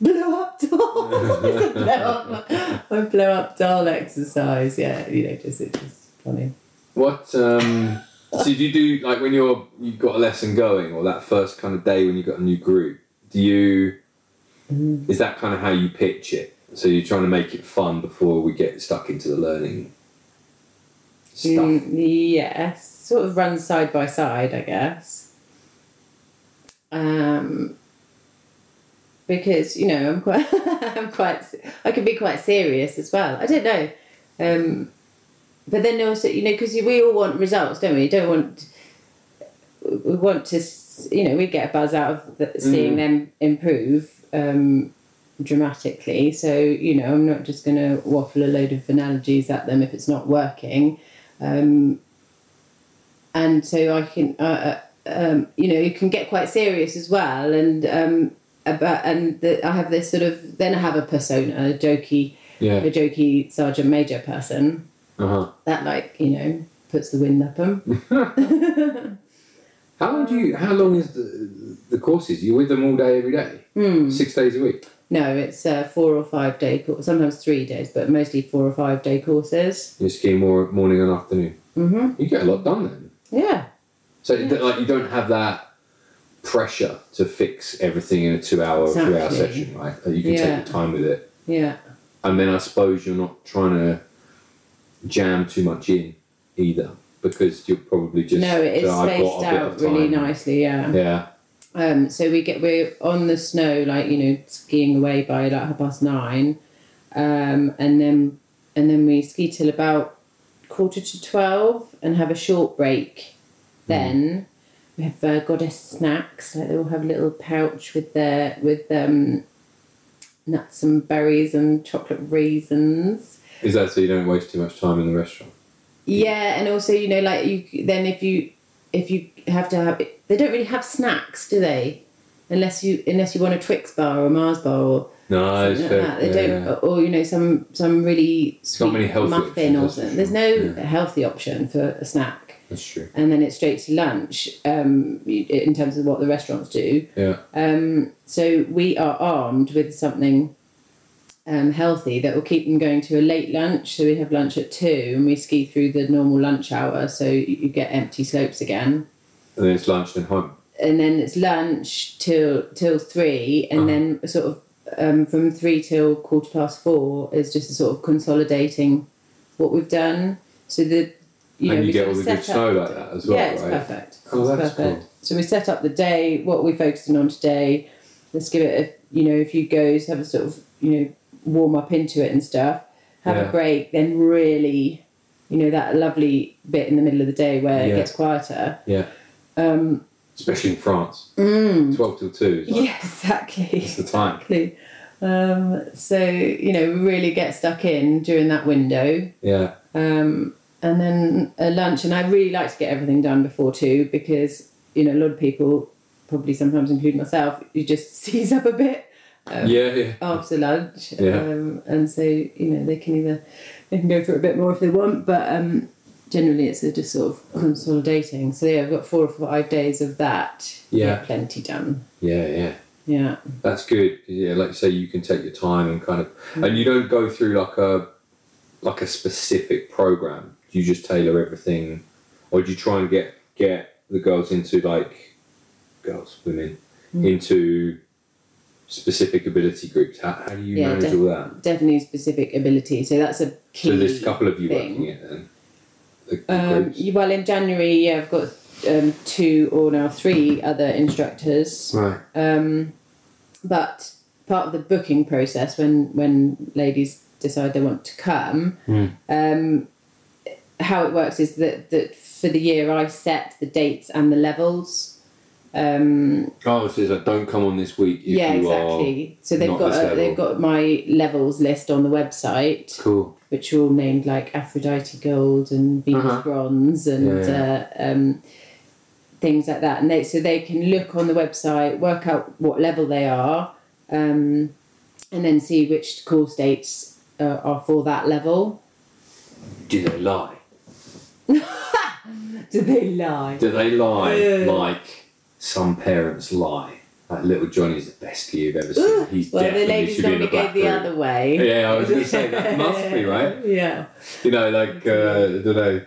blow up doll. It's a blow up, blow up doll exercise. Yeah, you know, just it's just funny. What um so do you do like when you're you've got a lesson going or that first kind of day when you've got a new group, do you is that kind of how you pitch it? So you're trying to make it fun before we get stuck into the learning stuff. Mm, yes, sort of runs side by side, I guess. Um, because you know I'm quite, I'm quite, I can be quite serious as well. I don't know, um, but then also you know because we all want results, don't we? You don't want, we want to, you know, we get a buzz out of the, seeing Mm. them improve. Um, dramatically so you know i'm not just going to waffle a load of analogies at them if it's not working um, and so I can, uh, uh, um, you know, you can get quite serious as well, and um, about and the, I have this sort of then I have a persona, a jokey, Yeah. a jokey sergeant major person Uh-huh. that like you know puts the wind up them. How long do you how long is the the courses? You're with them all day every day? Hmm. Six days a week? No, it's uh, four or five day sometimes three days, but mostly four or five day courses. You're skiing more morning and afternoon. Mm-hmm. You get a lot done then. Yeah, So like you don't have that pressure to fix everything in a two hour, three hour session, right? You can Yeah. take your time with it. yeah. And then I suppose you're not trying to jam too much in either. Because you're probably just no, it is "So spaced out really nicely. Yeah. Yeah. Um, so we get we're on the snow, like you know, skiing away by like half past nine, um, and then and then we ski till about quarter to twelve and have a short break. Then we have uh, goddess snacks. Like they all have a little pouch with their with um, nuts and berries and chocolate raisins. Is that so you don't waste too much time in the restaurant? Yeah, and also you know like you then if you if you have to have they don't really have snacks, do they? Unless you unless you want a Twix bar or a Mars bar or No, it's like fair. that. They yeah, don't or you know some some really sweet many healthy muffin options, or something. There's no Yeah. healthy option for a snack, That's true. and then it's straight to lunch. Um, in terms of what the restaurants do. Yeah. Um, so we are armed with something um, healthy that will keep them going to a late lunch. So we have lunch at two and we ski through the normal lunch hour. So you you get empty slopes again. And then it's lunch then home. and then it's lunch till till three, and Uh-huh. then sort of um, from three till quarter past four is just a sort of consolidating what we've done. So the you know you we get sort all the good set snow like that as well, yeah, it's right? perfect. Oh, It's that's perfect. cool. So we set up the day, what we're focusing on today. Let's give it a you know a few goes, have a sort of you know warm up into it and stuff. Have Yeah. a break, then really, you know that lovely bit in the middle of the day where Yeah. it gets quieter. Yeah. Um, Especially in France. mm, 12 till 2 like, yeah, exactly. it's the time. Exactly. Um, so you know, really get stuck in during that window, Yeah. um, and then a lunch. And I really like to get everything done before two because you know a lot of people, probably sometimes including myself, you just seize up a bit um, Yeah, yeah. after lunch, Yeah. um, and so you know they can either they can go for a bit more if they want, but um, generally it's a just sort of consolidating. So yeah, I've got four or five days of that. Yeah. Plenty done. Yeah, yeah. Yeah. That's good. Yeah, like you say, you can take your time and kind of, and you don't go through like a, like a specific program. You just tailor everything, or do you try and get get the girls into like, girls, women, Mm. into specific ability groups? How, how do you Yeah, manage def- all that? definitely specific ability. So that's a key. So there's a couple of you thing. working it then. Um, well, in January, yeah, I've got um, two or now three other instructors. Right. Um, but part of the booking process, when when ladies decide they want to come, Hmm. um, how it works is that that for the year I set the dates and the levels. Um, Oh, so it's like don't come on this week if yeah, exactly. So they've got a, they've got my levels list on the website cool. Which are all named like Aphrodite Gold and Venus Uh-huh. Bronze and Yeah, Uh, um, things like that. And they, so they can look on the website, work out what level they are, um, and then see which course dates uh, are for that level. Do they lie? Do they lie? Do they lie Yeah. like some parents lie? Like little Johnny's the best ski you've ever seen. Ugh, He's well, the definitely ladies should be in the go the room. other way. Yeah, I was going to say that must be right. Yeah. You know, like uh, I don't know.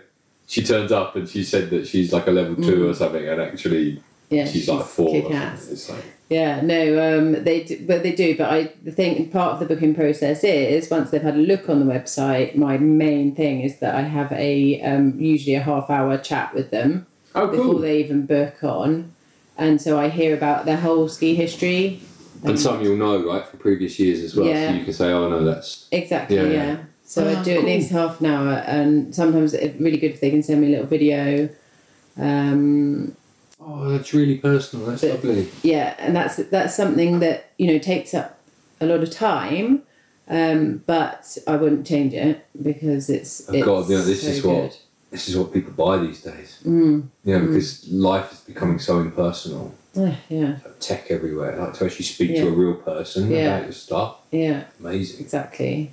She turns up and she said that she's like a level two or something, and actually Mm. Yeah. she's like four. or Kick something. ass. It's like Yeah, no, um, they do, but they do. But I the thing part of the booking process is once they've had a look on the website, my main thing is that I have a um, usually a half hour chat with them oh before cool. they even book on, and so I hear about their whole ski history. and some you'll know right from previous years as well, Yeah. so you can say, oh no, that's Exactly, Yeah, yeah. yeah. So I Ah, do at cool. least half an hour, and sometimes it's really good if they can send me a little video. Um, oh that's really personal. That's But- lovely. yeah, and that's that's something that you know takes up a lot of time, um, but I wouldn't change it because it's. Oh, it's God, you know, this so is what- good. This is what people buy these days. Mm, You know, because life is becoming so impersonal. yeah, yeah, tech everywhere. Like to actually speak Yeah. to a real person Yeah. about your stuff. yeah. Amazing. Exactly.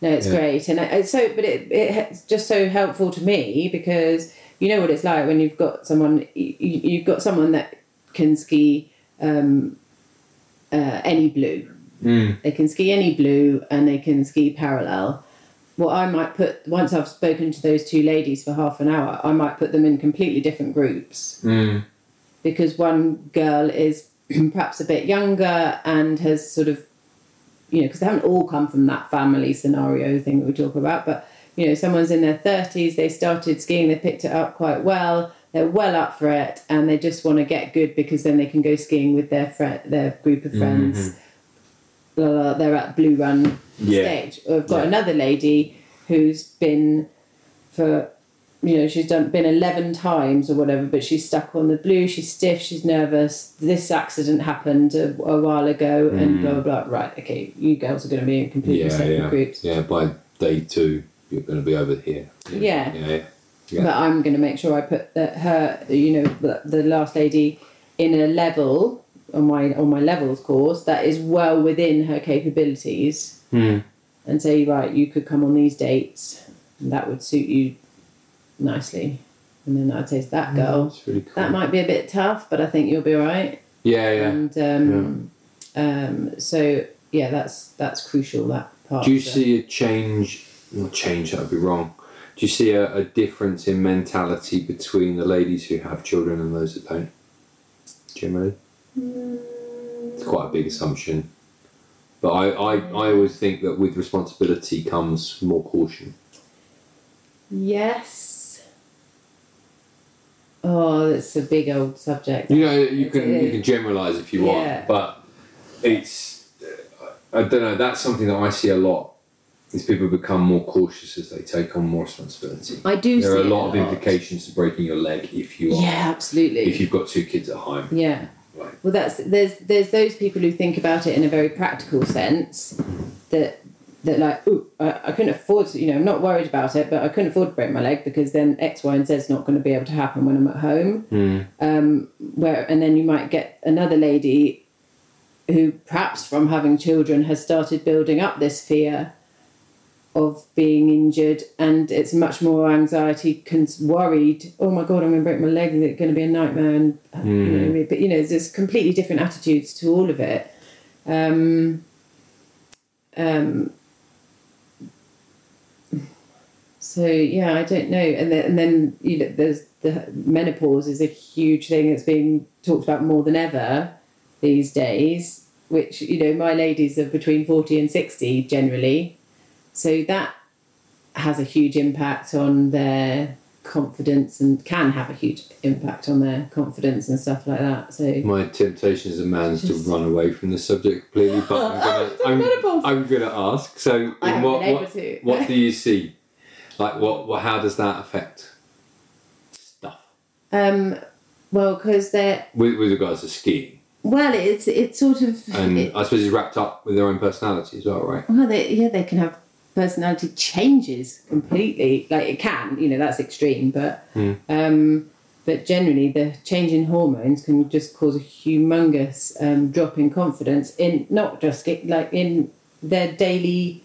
No, it's Yeah. great, and it's so. But it, it it's just so helpful to me because you know what it's like when you've got someone you, you've got someone that can ski um, uh, any blue. Mm. They can ski any blue and they can ski parallel. What I might put once I've spoken to those two ladies for half an hour, I might put them in completely different groups Mm. because one girl is perhaps a bit younger and has sort of, you know, because they haven't all come from that family scenario thing that we talk about, but, you know, someone's in their 30s, they started skiing, they picked it up quite well, they're well up for it, and they just want to get good because then they can go skiing with their friend, their group of friends. La, la, they're at Blue Run Yeah. stage. Or I've got Yeah. another lady who's been for you know she's done been 11 times or whatever but she's stuck on the blue she's stiff she's nervous this accident happened a, a while ago and mm. blah blah blah right okay you girls are going to be in completely Yeah, separate yeah. groups Yeah, by day two, you're going to be over here. Yeah. Yeah. Yeah. but i'm going to make sure i put the, her you know the, the last lady in a level on my on my levels course that is well within her capabilities Mm. and say right you could come on these dates and that would suit you nicely and then i'd say to that girl That's really cool. that might be a bit tough but i think you'll be all right yeah, yeah. and um, um, so yeah that's that's crucial that part Do you see a change? Not change, that would be wrong. Do you see a, a difference in mentality between the ladies who have children and those that don't? generally. It's quite a big assumption. But I, I, I always think that with responsibility comes more caution. Yes. Oh, it's a big old subject. You know, you can you can generalise if you Yeah. want, but it's I don't know. That's something that I see a lot. Is people become more cautious as they take on more responsibility. I do There are a lot of implications to breaking your leg if you are Yeah, absolutely. if you've got two kids at home. Yeah. Well, that's there's there's those people who think about it in a very practical sense that that like, ooh, I, I couldn't afford to, you know, I'm not worried about it, but I couldn't afford to break my leg because then X, Y, and Z is not going to be able to happen when I'm at home. Mm. Um, where and then you might get another lady who perhaps from having children has started building up this fear of being injured and it's much more anxiety cons- worried. Oh my god i'm going to break my leg is it going to be a nightmare? And uh, you know, but you know there's completely different attitudes to all of it. Um, um, so yeah i don't know. And then, and then you know there's the menopause is a huge thing that's being talked about more than ever these days which you know my ladies are between 40 and 60 generally so that has a huge impact on their confidence and can have a huge impact on their confidence and stuff like that so My temptation as a man is to run away from the subject completely, but I'm gonna, I'm. I'm gonna ask. So, what, what, what do you see? Like, what, what, how does that affect stuff um well because they're with, with regards to skiing? well it's it's sort of And it- I suppose it's wrapped up with their own personality as well, right? Well, they, yeah, they can have personality changes completely. Like it can, you know, that's extreme, but Mm. um, but generally the change in hormones can just cause a humongous um, drop in confidence in not just like in their daily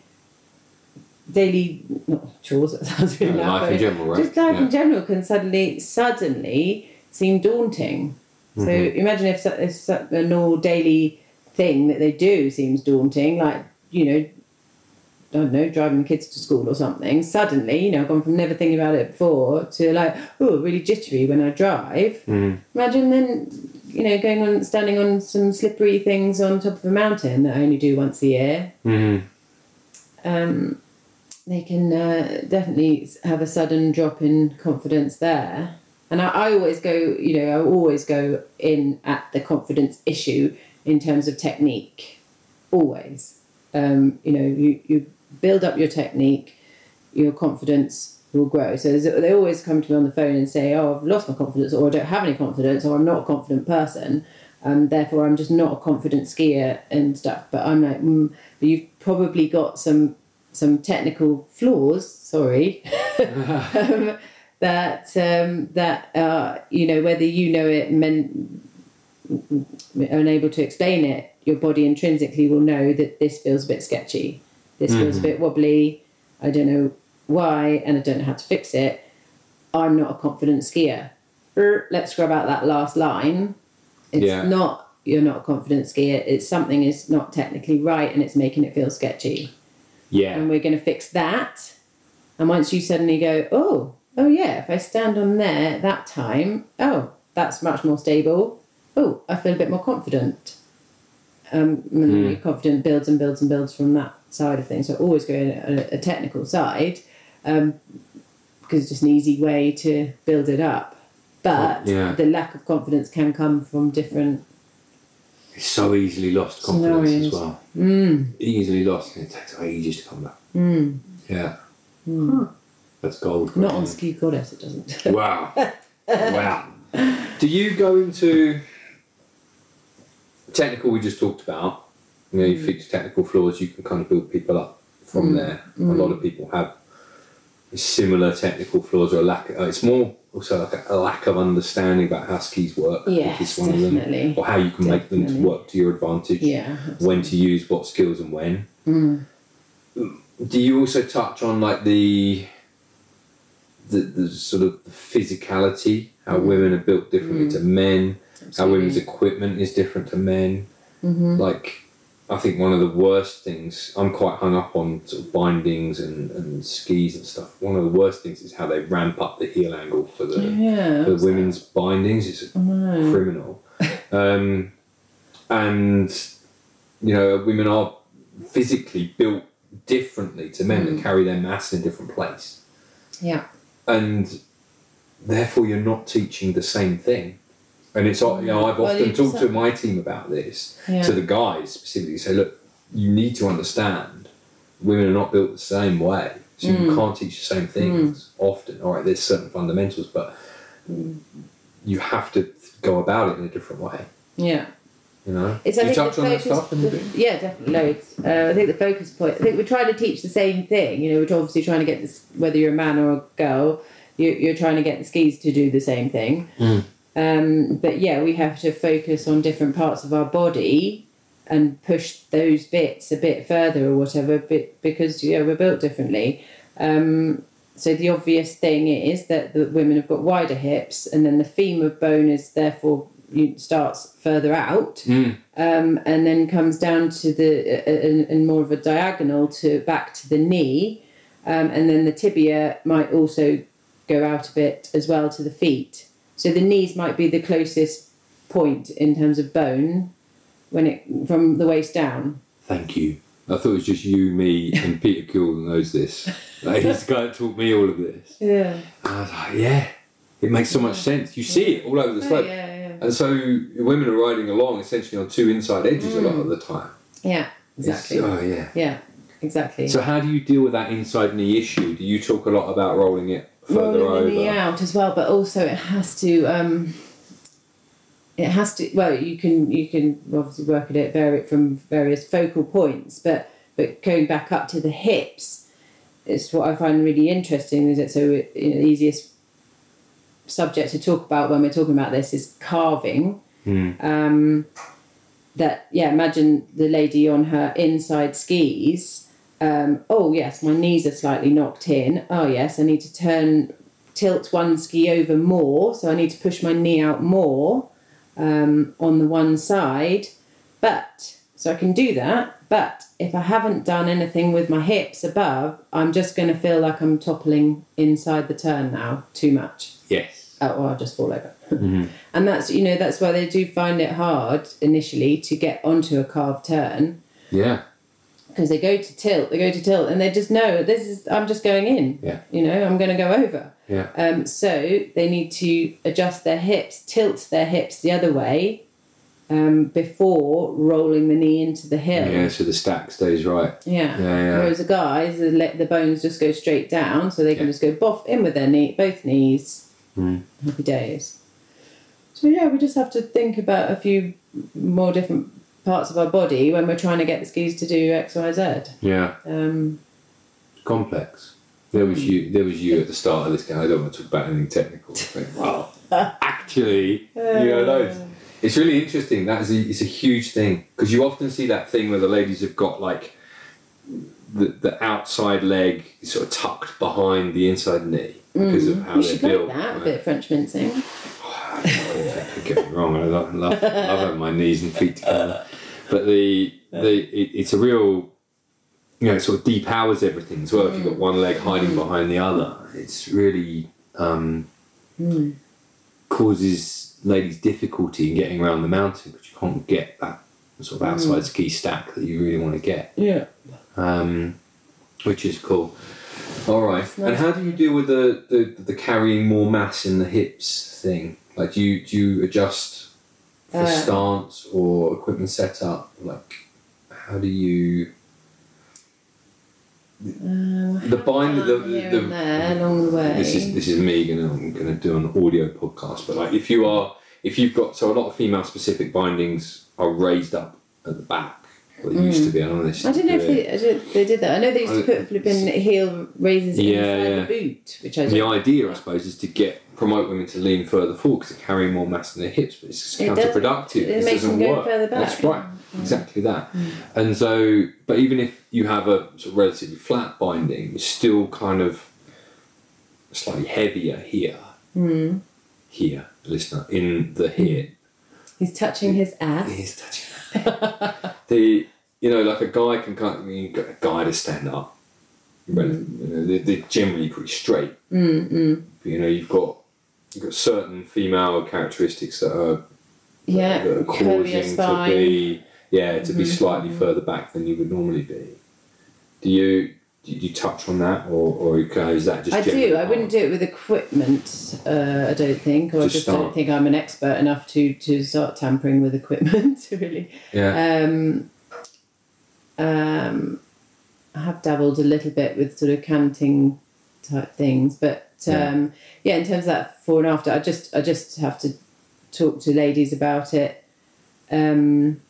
daily not chores. That sounds really Uh, naff, life in general, right? Just life Yeah. in general can suddenly suddenly seem daunting. So Mm-hmm. imagine if, if so- a normal daily thing that they do seems daunting, like you know, I don't know, driving the kids to school or something. Suddenly, you know, I've gone from never thinking about it before to like, oh, really jittery when I drive. Mm. Imagine then, you know, going on, standing on some slippery things on top of a mountain that I only do once a year. Mm. Um, they can uh, definitely have a sudden drop in confidence there. And I, I always go, you know, I always go in at the confidence issue in terms of technique. Always. Um, you know, you, you build up your technique, your confidence will grow. So they always come to me on the phone and say, oh, I've lost my confidence, or I don't have any confidence, or I'm not a confident person. and therefore, I'm just not a confident skier and stuff. But I'm like, mm, but you've probably got some some technical flaws. Sorry, um, that um, that uh, you know whether you know it men unable to explain it, your body intrinsically will know that this feels a bit sketchy. This feels a bit wobbly. I don't know why, and I don't know how to fix it. I'm not a confident skier. Er, Let's scrub out that last line. It's Yeah. not you're not a confident skier. It's something is not technically right, and it's making it feel sketchy Yeah. and we're going to fix that. And once you suddenly go, oh, oh yeah, if I stand on there that time, oh, that's much more stable. Oh, I feel a bit more confident. Um, and then your confidence builds and builds and builds from that side of things. So always going a, a technical side um, because it's just an easy way to build it up. But Yeah. the lack of confidence can come from different. It's so easily lost confidence as well. Mm, Easily lost, and it takes ages to come back. mm, Yeah. mm. That's gold. Not on ski goddess, it doesn't. Wow. wow. Do you go into technical we just talked about? You know, you mm. fix technical flaws, you can kind of build people up from mm. there. A lot mm. of people have similar technical flaws or a lack. Uh, it's more also like a, a lack of understanding about how skis work. I think Yes, is one of them. definitely. Or how you can make them to work to your advantage. yeah. When to use what skills and when. Mm. Do you also touch on like the the, the sort of physicality, how women are built differently to men, how women's equipment is different to men? Mm-hmm. Like, I think one of the worst things I'm quite hung up on sort of bindings and, and skis and stuff. One of the worst things is how they ramp up the heel angle for the Yeah. for the women's bindings. It's criminal. Um, and you know, women are physically built differently to men and carry their mass in a different place, Yeah. and therefore you're not teaching the same thing. And it's you know I've Well, often you talked just- to my team about this Yeah. to the guys specifically say, look, you need to understand women are not built the same way. So Mm. you can't teach the same things often. All right, there's certain fundamentals, but Mm. you have to go about it in a different way. Yeah. You know? It's, I you think touch the on that focus, stuff in the the- yeah, definitely loads. Uh, I think the focus point. I think we're trying to teach the same thing. You know, we're obviously trying to get this. Whether you're a man or a girl, you, you're trying to get the skis to do the same thing. Um, but yeah, we have to focus on different parts of our body and push those bits a bit further or whatever. Bit because yeah, we're built differently. Um, so the obvious thing is that the women have got wider hips, and then the femur bone is therefore starts further out Mm. um, and then comes down to the uh, in, in more of a diagonal to back to the knee, um, and then the tibia might also go out a bit as well to the feet. So the knees might be the closest point in terms of bone when it from the waist down. Thank you. I thought it was just you, me, and Peter Kuhl knows this. Like, he's the guy that taught me all of this. Yeah. And I was like, yeah, it makes so much sense. You see it all over the Oh, slope. yeah, yeah. And so women are riding along essentially on two inside edges a lot mm. of the time. Yeah. It's- Exactly. oh, yeah. Yeah. Exactly. So how do you deal with that inside knee issue? Do you talk a lot about rolling it further rolling the knee over? out as well, but also it has to. Um, it has to. Well, you can you can obviously work at it, vary it from various focal points, but but going back up to the hips it's what I find really interesting. Is it so? It, you know, the easiest subject to talk about when we're talking about this is carving. Hmm. Um, that yeah, imagine the lady on her inside skis. Um, oh yes, my knees are slightly knocked in. Oh yes, I need to turn tilt one ski over more, so I need to push my knee out more um, on the one side. But so I can do that. But if I haven't done anything with my hips above, I'm just going to feel like I'm toppling inside the turn now too much. Yes. Oh, or I'll just fall over. Mhm. and that's you know that's why they do find it hard initially to get onto a carved turn Yeah. Because they go to tilt, they go to tilt, and they just know this is I'm just going in. Yeah. You know, I'm going to go over. Yeah. Um, so they need to adjust their hips, tilt their hips the other way, um, before rolling the knee into the hill. Yeah, so the stack stays right. Yeah. Yeah, yeah. Whereas the guys, the, le- the bones just go straight down, so they can Yeah. just go boff in with their knee, both knees. Mm. Happy days. So yeah, we just have to think about a few more different parts of our body when we're trying to get the skis to do X, Y, Z. Yeah. Um, Complex. There was you. There was you at the start of this game. I don't want to talk about anything technical. But, well, actually, you know, loads. It's really interesting. That is a, it's a huge thing because you often see that thing where the ladies have got like the, the outside leg sort of tucked behind the inside knee because of how we they're should like built. that, a bit of French mincing. Don't get me wrong, I love, love, love having my knees and feet together. But the the it, it's a real, you know, it sort of depowers everything as well. If you've got one leg hiding behind the other, it's really um, causes ladies difficulty in getting around the mountain because you can't get that sort of outside ski stack that you really want to get, Yeah. um, which is cool. All right, and how do you deal with the, the the carrying more mass in the hips thing? Like, do you do you adjust for Uh, stance or equipment setup? Like, how do you? Uh, The bind- the- the- and along the way. This is this is me gonna I'm gonna do an audio podcast, but like if you are if you've got so a lot of female specific bindings are raised up at the back. Well, they used to be. I don't know. They Mm. I don't know if they. I don't- they did that. I know they used to put flipping heel raises Yeah, inside yeah. the boot, which I The idea, I suppose, is to get promote women to lean further forward because they're carrying more mass in their hips, but it's It does- counterproductive. it makes them go work. further That's back. Mm. right, exactly that. And so, but even if you have a sort of relatively flat binding, it's still kind of slightly heavier here, Mm. here, listener, in the hip. He's touching his ass. He's touching the you know like a guy can kind of you get a guy to stand up. But, you know, they're, they're generally pretty straight. Mm, mm. But, you know, you've got you've got certain female characteristics that are Yeah, that are causing to be yeah to be Mhm. slightly further back than you would normally be. Do you did you touch on that or or is that just I do. I wouldn't do it with equipment. Uh, I don't think, or I Just just start. don't think I'm an expert enough to to start tampering with equipment. Really. Yeah. Um, um, I have dabbled a little bit with sort of canting type things, but Yeah. um, yeah. in terms of that before and after, I just I just have to talk to ladies about it. Um,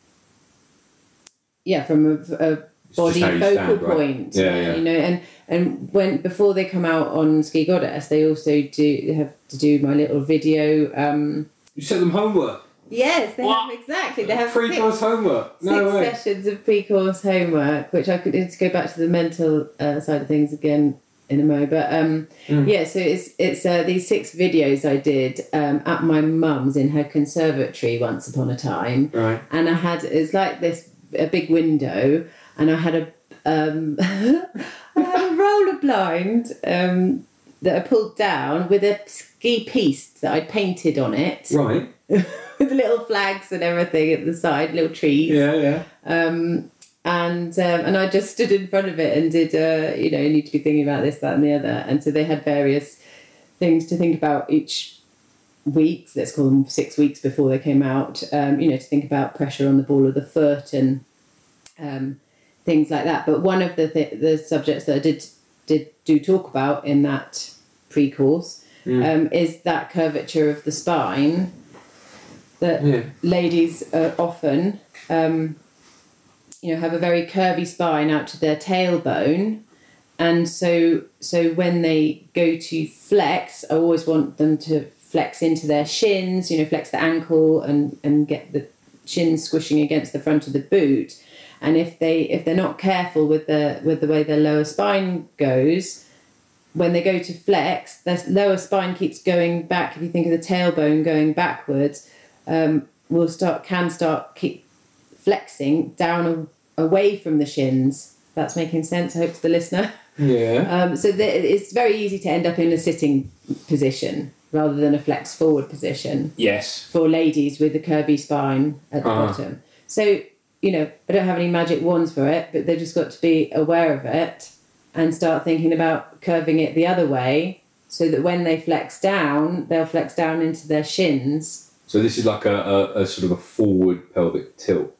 yeah, from a, a just body how focal stand, right? point. Yeah, yeah. You know, and and when before they come out on Ski Goddess, they also do they have to do my little video. Um, You set them homework. yes, they What? have exactly. They have Pre six- course homework. No six way. sessions of pre-course homework, which I could need to go back to the mental uh, side of things again in a moment. But um, Mm. yeah, so it's it's uh, these six videos I did um, at my mum's in her conservatory once upon a time, Right. and I had it's like this a big window, and I had a um, I had a roller blind um, that I pulled down with a ski piece that I painted on it Right. with little flags and everything at the side, little trees. Yeah, yeah. Um, and um, and I just stood in front of it and did uh, you know you need to be thinking about this that and the other and so they had various things to think about each week let's call them six weeks before they came out um, you know to think about pressure on the ball of the foot and um, things like that but one of the th- the subjects that I did did do talk about in that pre-course Mm. um, is that curvature of the spine that Yeah. ladies uh, often, um, you know, have a very curvy spine out to their tailbone, and so so when they go to flex, I always want them to flex into their shins, you know, flex the ankle and and get the shins squishing against the front of the boot. And if they if they're not careful with the with the way their lower spine goes, when they go to flex, their lower spine keeps going back. If you think of the tailbone going backwards, um, will start can start keep flexing down away from the shins. That's making sense. I hope to the listener. Yeah. Um, so the, it's very easy to end up in a sitting position rather than a flex forward position Yes. for ladies with a curvy spine at the Uh-huh. bottom. So, you know, I don't have any magic wands for it, but they've just got to be aware of it and start thinking about curving it the other way so that when they flex down, they'll flex down into their shins. So this is like a, a, a sort of a forward pelvic tilt,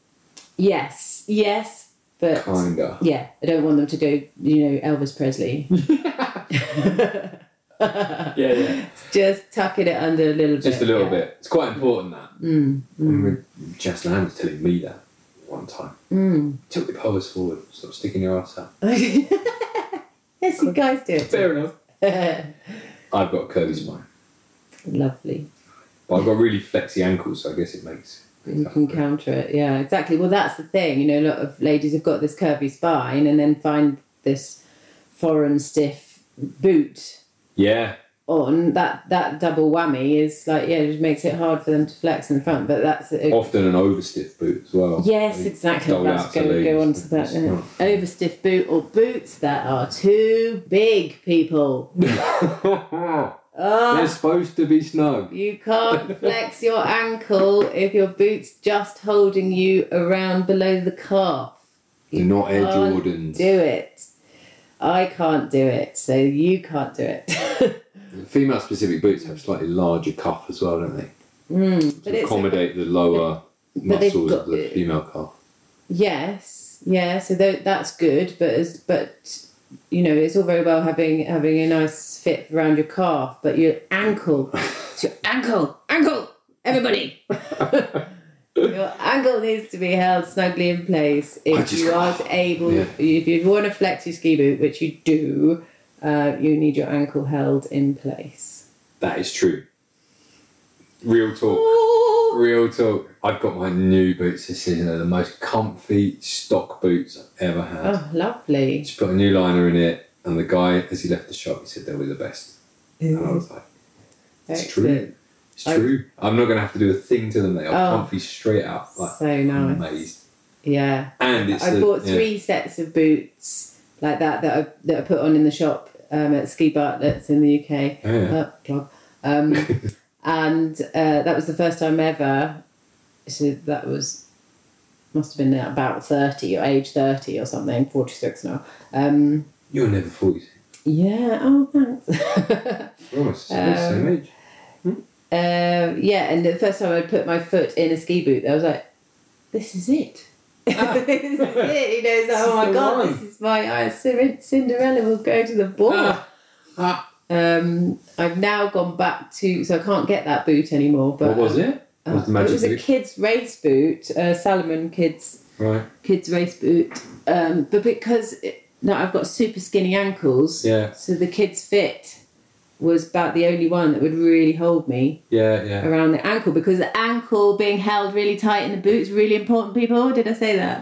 Yes, yes, but kinda. yeah, I don't want them to go, you know, Elvis Presley. Yeah, yeah. Just tucking it under a little bit. Just a little yeah. bit. It's quite important that. Mm, I remember Jess Lamb was telling me that one time. mm. Tilt your pelvis forward. Stop sticking your ass out. yes, you guys do Fair enough. I've got a curvy spine, Lovely. but I've got really flexy ankles, so I guess it makes. You can counter it, yeah, exactly. Well, that's the thing, you know, a lot of ladies have got this curvy spine and then find this foreign stiff boot Yeah. On. That that double whammy is like, yeah, it just makes it hard for them to flex in front. But that's a, Often an overstiff boot as well. yes, They exactly. dole Let's to go, on to that. Yeah. Over stiff boot or boots that are too big, people. Oh, They're ah. supposed to be snug. You can't flex your ankle if your boot's just holding you around below the calf. They're not Air can't Jordans. Do it. I can't do it, so you can't do it. Female specific boots have slightly larger cuff as well, don't they? mm, but To accommodate the lower but muscles got- of the female calf. yes, yeah. So tho- that's good, but as, but you know, it's all very well having having a nice fit around your calf, but your ankle, it's your ankle, ankle, everybody. Your ankle needs to be held snugly in place if just you aren't able. Yeah. If you want to flex your ski boot, which you do, uh, you need your ankle held in place. That is true. Real talk. Real talk. I've got my new boots this season. They're the most comfy stock boots I've ever had. Oh, lovely. Just put a new liner in it, and the guy, as he left the shop, he said they were the best. And I was like, it's true. Excellent. It's I- true. I'm not going to have to do a thing to them. They are Oh. comfy straight out. Like, So nice. amazed. Yeah. And it's I the, bought yeah. three sets of boots like that that I, that I put on in the shop um, at Ski Bartlett's in the UK. Oh, yeah. Uh, plug. Um, and uh, that was the first time ever so that was must have been about thirty or age thirty or something, forty six now. Um, You're never 40. yeah. Oh, thanks. Almost the same Um, age. Um, yeah, and the first time I put my foot in a ski boot, I was like, "This is it. Ah. this is it." You know, it's This "Oh my god, one." this is my uh, Cinderella will go to the ball." Ah, ah. Um, I've now gone back to, so I can't get that boot anymore. But What was it? Uh, What was the it was a kids' race boot, uh, Salomon kids Right. kids race boot. Um, but because it, now I've got super skinny ankles, Yeah. so the kids' fit was about the only one that would really hold me Yeah, yeah. around the ankle because the ankle being held really tight in the boots really important. People, did I say that?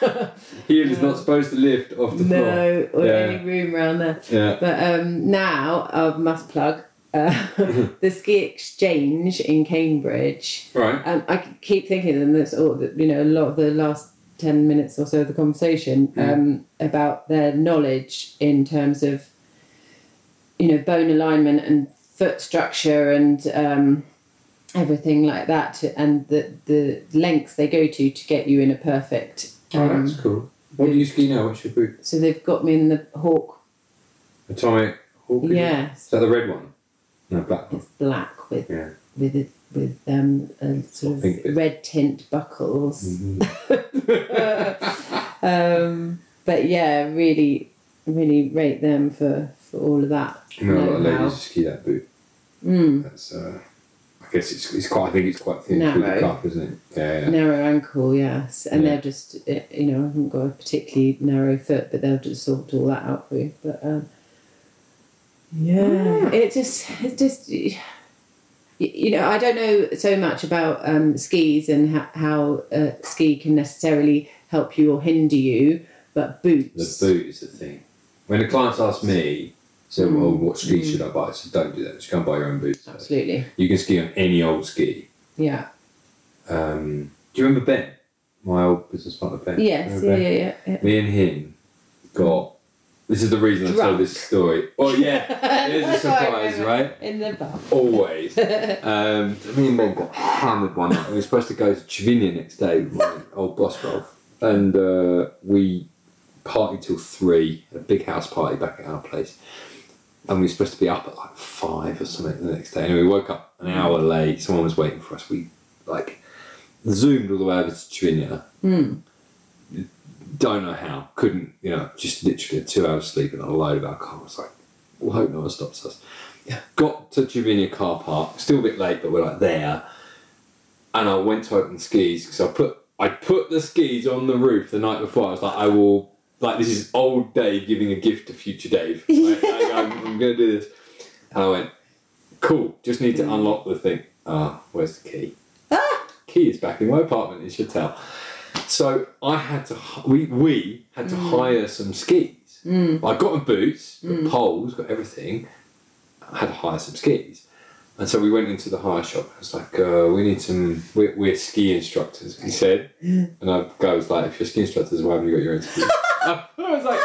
Heel is not supposed to lift off the floor. no, or Yeah. any room around there. Yeah. But um, now I must plug uh, the ski exchange in Cambridge. Right. Um, I keep thinking, and that's all that you know. A lot of the last ten minutes or so of the conversation Mm. um, about their knowledge in terms of, you know, bone alignment and foot structure and um, everything like that, to, and the the lengths they go to to get you in a perfect. Oh, Um, that's cool. What do you ski now? What's your boot? so they've got me in the hawk. Atomic Hawx? Is Yes, that the red one? No, black one. it's black with Yeah. with it with um a sort of red tint buckles. Mhm. um, but yeah, really, really rate them for, for all of that. I know a lot of ladies ski that boot. Mm, That's uh, I guess it's, it's quite. I think it's quite thin Narrow. cuff, isn't it? Yeah, yeah. narrow ankle, yes, and Yeah. they're just eh, you know I haven't got a particularly narrow foot, but they'll just sort all that out for you. But um, yeah, it just it just you know I don't know so much about um, skis and how, how uh, ski can necessarily help you or hinder you, but boots. The boot is the thing. When the clients ask me, so Mm. well, what ski should I buy? So don't do that. Just go and buy your own boots. Absolutely, You can ski on any old ski. yeah. Um, do you remember Ben? My old business partner Ben. Yes, yeah, Ben? yeah, yeah, yeah. Me and him got. This is the reason I tell this story. Oh yeah, it is a That's what I surprise, right? In the bar. Always. um, me and Ben got hammered one night. We were supposed to go to Cervinia next day with my old boss Rolf, and uh, we partied till three. A big house party back at our place, and we were supposed to be up at like five or something the next day. And we woke up an hour late. Someone was waiting for us. We like zoomed all the way over to Cervinia. Mm. Don't know how. Couldn't you know? Just literally a two hours sleep and a load of alcohol. It's like, we'll hope no one stops us. Got to Cervinia car park. Still a bit late, but we're like there. And I went to open the skis because I put I put the skis on the roof the night before. I was like, I will like this is old Dave giving a gift to future Dave. Like, I'm, I'm gonna do this. And I went, cool. Just need to unlock the thing. Ah, where's the key? Ah! Key is back in my apartment in Chatel. So I had to we we had to hire some skis. Mm. I got my boots, got poles, got everything. I had to hire some skis. And so we went into the hire shop. I was like, uh, we need some, we're, we're ski instructors, he said. And I was like, if you're ski instructors, why haven't you got your own skis? I was like,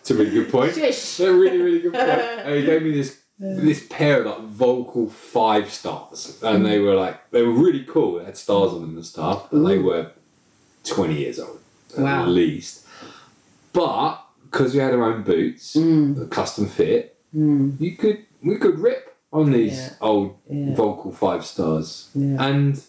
it's a really good point. A really, really good point. And he gave me this this pair of like Völkl five stars. And they were like, they were really cool. They had stars on them and stuff. And they were 20 years old Wow. at least. But because we had our own boots, Mm. the custom fit, Mm. you could we could rip on these Yeah. old Yeah. Völkl five stars, Yeah. and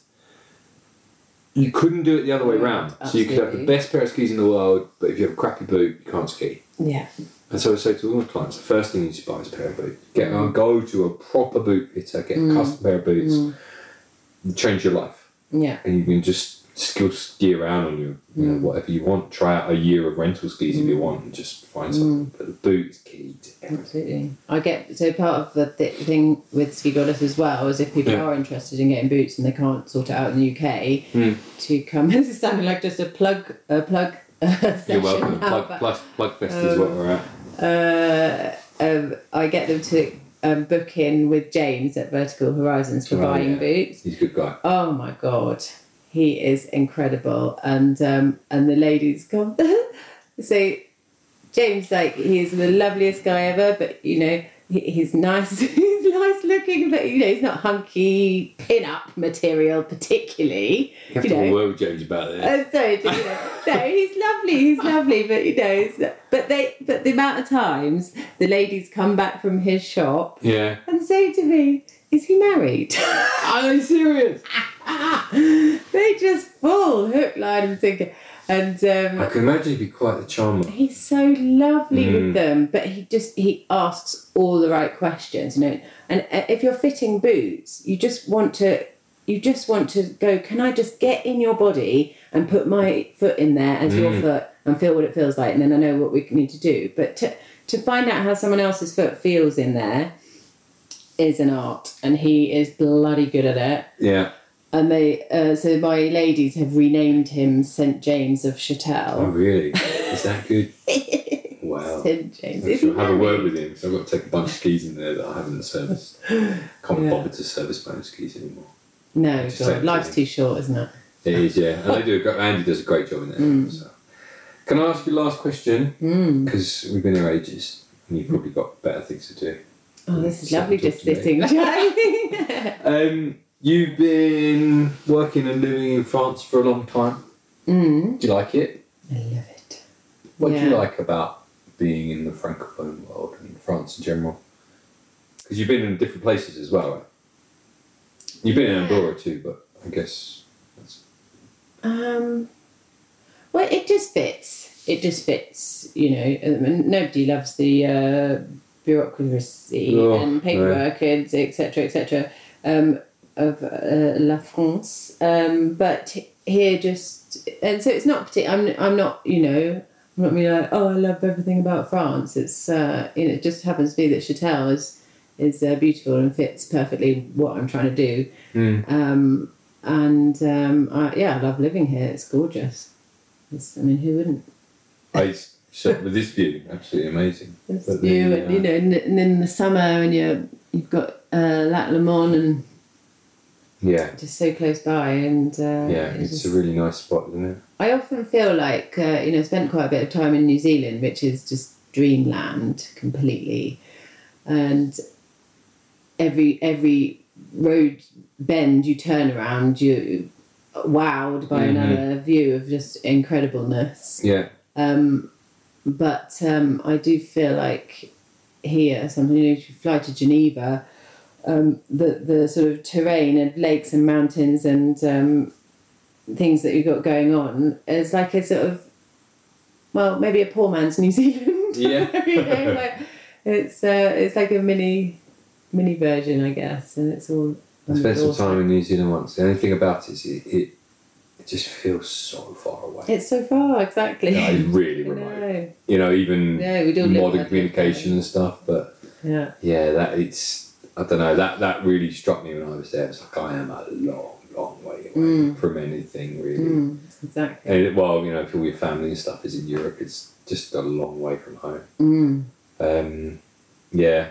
you couldn't do it the other way Yeah, round. So you could have the best pair of skis in the world, but if you have a crappy boot, you can't ski. Yeah. And so I say to all my clients, the first thing you should buy is a pair of boots. Get go to a proper boot fitter, get a custom pair of boots, Mm. change your life Yeah. and you can just still ski around on your you know, Mm. whatever you want. Try out a year of rental skis if you want, and just find something. But the boot is key. Absolutely. I get so part of the th- thing with Ski Goddess as well is if people Yeah. are interested in getting boots and they can't sort it out in the UK, Hmm. to come. This is sounding like just a plug, a plug uh. You're welcome. now, Plug, plug, plug fest is what Um, we're at. uh, um, I get them to um, book in with James at Vertical Horizons for Oh, buying yeah. boots. He's a good guy. Oh my god, he is incredible, and um, and the ladies come. so James, like, he's the loveliest guy ever, but you know, he- he's nice. He's nice looking, but you know he's not hunky pin-up material particularly. You have you to know. word with James about this. Uh, sorry, you know, no, he's lovely. He's lovely, but you know, but they, but the amount of times the ladies come back from his shop yeah. and say to me, "Is he married?" Are you serious? they just fall hook, line, and sinker. And um, I can imagine he'd be quite the charmer. he's so lovely Mm. with them, but he just he asks all the right questions, you know. And uh, if you're fitting boots, you just want to you just want to go. Can I just get in your body and put my foot in there as your Mm. foot and feel what it feels like, and then I know what we need to do. But to to find out how someone else's foot feels in there is an art, and he is bloody good at it Yeah. And they uh, so my ladies have renamed him St James of Oh, really? Is that good? Wow. St James. I Is should he have a word with him. So I've got to take a bunch of skis in there that I haven't serviced. Can't Yeah. bothered to service my own skis anymore. No, God, life's too short, isn't it? It is, yeah. And they do a Andy does a great job in there. Mm. So. Can I ask you last question? Mm. Because we've been here ages and you've probably got better things to do. Oh, this is lovely, just sitting. Um, you've been working and living in France for a long time. mm. Do you like it? I love it. What do you like about being in the francophone world and France in general? Because you've been in different places as well, right? You've been in Andorra too, but I guess that's Um, well, it just fits. It just fits, you know. Nobody loves the uh, bureaucracy Oh, and paperwork and etc. etc. Um, of uh, La France, um, but here just and so it's not particular. I'm I'm not you know I'm not really like oh I love everything about France. It's uh, you know it just happens to be that Chatel is is uh, beautiful and fits perfectly what I'm trying to do. Mm. Um, and um, I, yeah, I love living here. It's gorgeous. It's, I mean, who wouldn't? I so with this view, absolutely amazing. This But view, the, and you uh, know, and, and in the summer, and you you've got uh, Lac Léman and Yeah, just so close by, and uh, yeah, it's it's just- a really nice spot, isn't it? I often feel like uh, you know, spent quite a bit of time in New Zealand, which is just dreamland completely, and every every road bend you turn around, you wowed by Mhm. another view of just incredibleness. Yeah, Um, but um, I do feel like here, something you know, if you fly to Geneva, um, the the sort of terrain and lakes and mountains and um, things that you've got going on is like a sort of well, maybe a poor man's New Zealand. Yeah. you know, like it's uh, it's like a mini mini version, I guess, and it's all. I spent some time in New Zealand once. The only thing about it is it, it, it just feels so far away. It's so far, exactly. Yeah, it's really remote. know. You know, even Yeah, we do modern communication and stuff. But Yeah. yeah, that it's I don't know that that really struck me when I was there. It's like I am a long, long way away Mm. from anything really. Mm, exactly. And well, you know, if all your family and stuff is in Europe, it's just a long way from home. Mm. Um, yeah,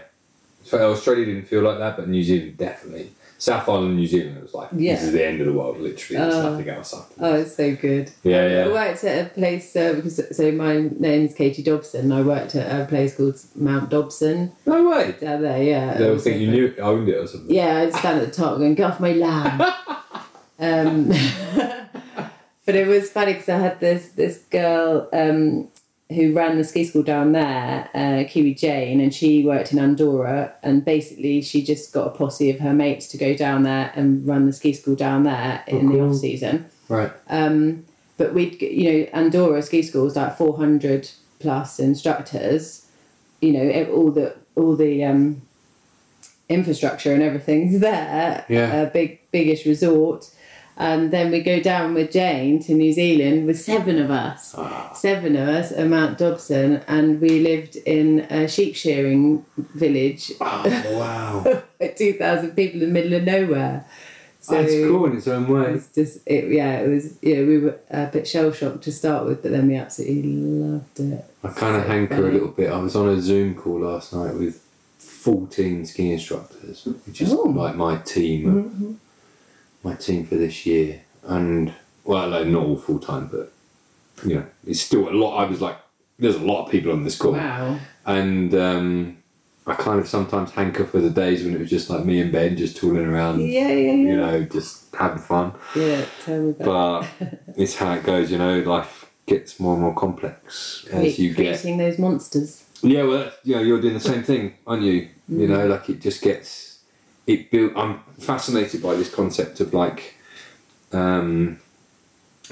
so Australia didn't feel like that, but New Zealand definitely. South Island, New Zealand, it was like Yeah. this is the end of the world. Literally, there's Oh. nothing else after. Oh, it's so good. Yeah, yeah. I worked at a place uh, because so my name's Katie Dobson. I worked at a place called Mount Dobson No way. down there. Yeah, They It would think you knew owned it or something. Yeah, I'd stand at the top going, "Get off my land." um, but it was funny because I had this this girl um, who ran the ski school down there, uh, Kiwi Jane, and she worked in Andorra. And basically, she just got a posse of her mates to go down there and run the ski school down there in the cool. off season. Right. Um, but we'd, you know, Andorra ski school is like 400 plus instructors, you know, all the, all the, um, infrastructure and everything's there. Yeah. A big, biggish resort. And then we go down with Jane to New Zealand with seven of us. Ah. Seven of us at Mount Dobson, and we lived in a sheep shearing village, Oh, wow. 2,000 people in the middle of nowhere. So That's cool in its own way. was just it yeah it was yeah we were a bit shell shocked to start with but then we absolutely loved it I kind of So hanker funny. a little bit. I was on a Zoom call last night with 14 ski instructors, which is Oh. like my team, Mhm. My team for this year. And well, like not all full time, but you know, it's still a lot. I was like, there's a lot of people on this call. wow and um, I kind of sometimes hanker for the days when it was just like me and Ben just tooling around, Yeah, yeah, yeah. you know, just having fun. Yeah, tell me But it's how it goes, you know. Life gets more and more complex as you get. creating those monsters. Yeah, well, you know, you're doing the same thing, aren't you? You know, like it just gets it built. I'm fascinated by this concept of like, um,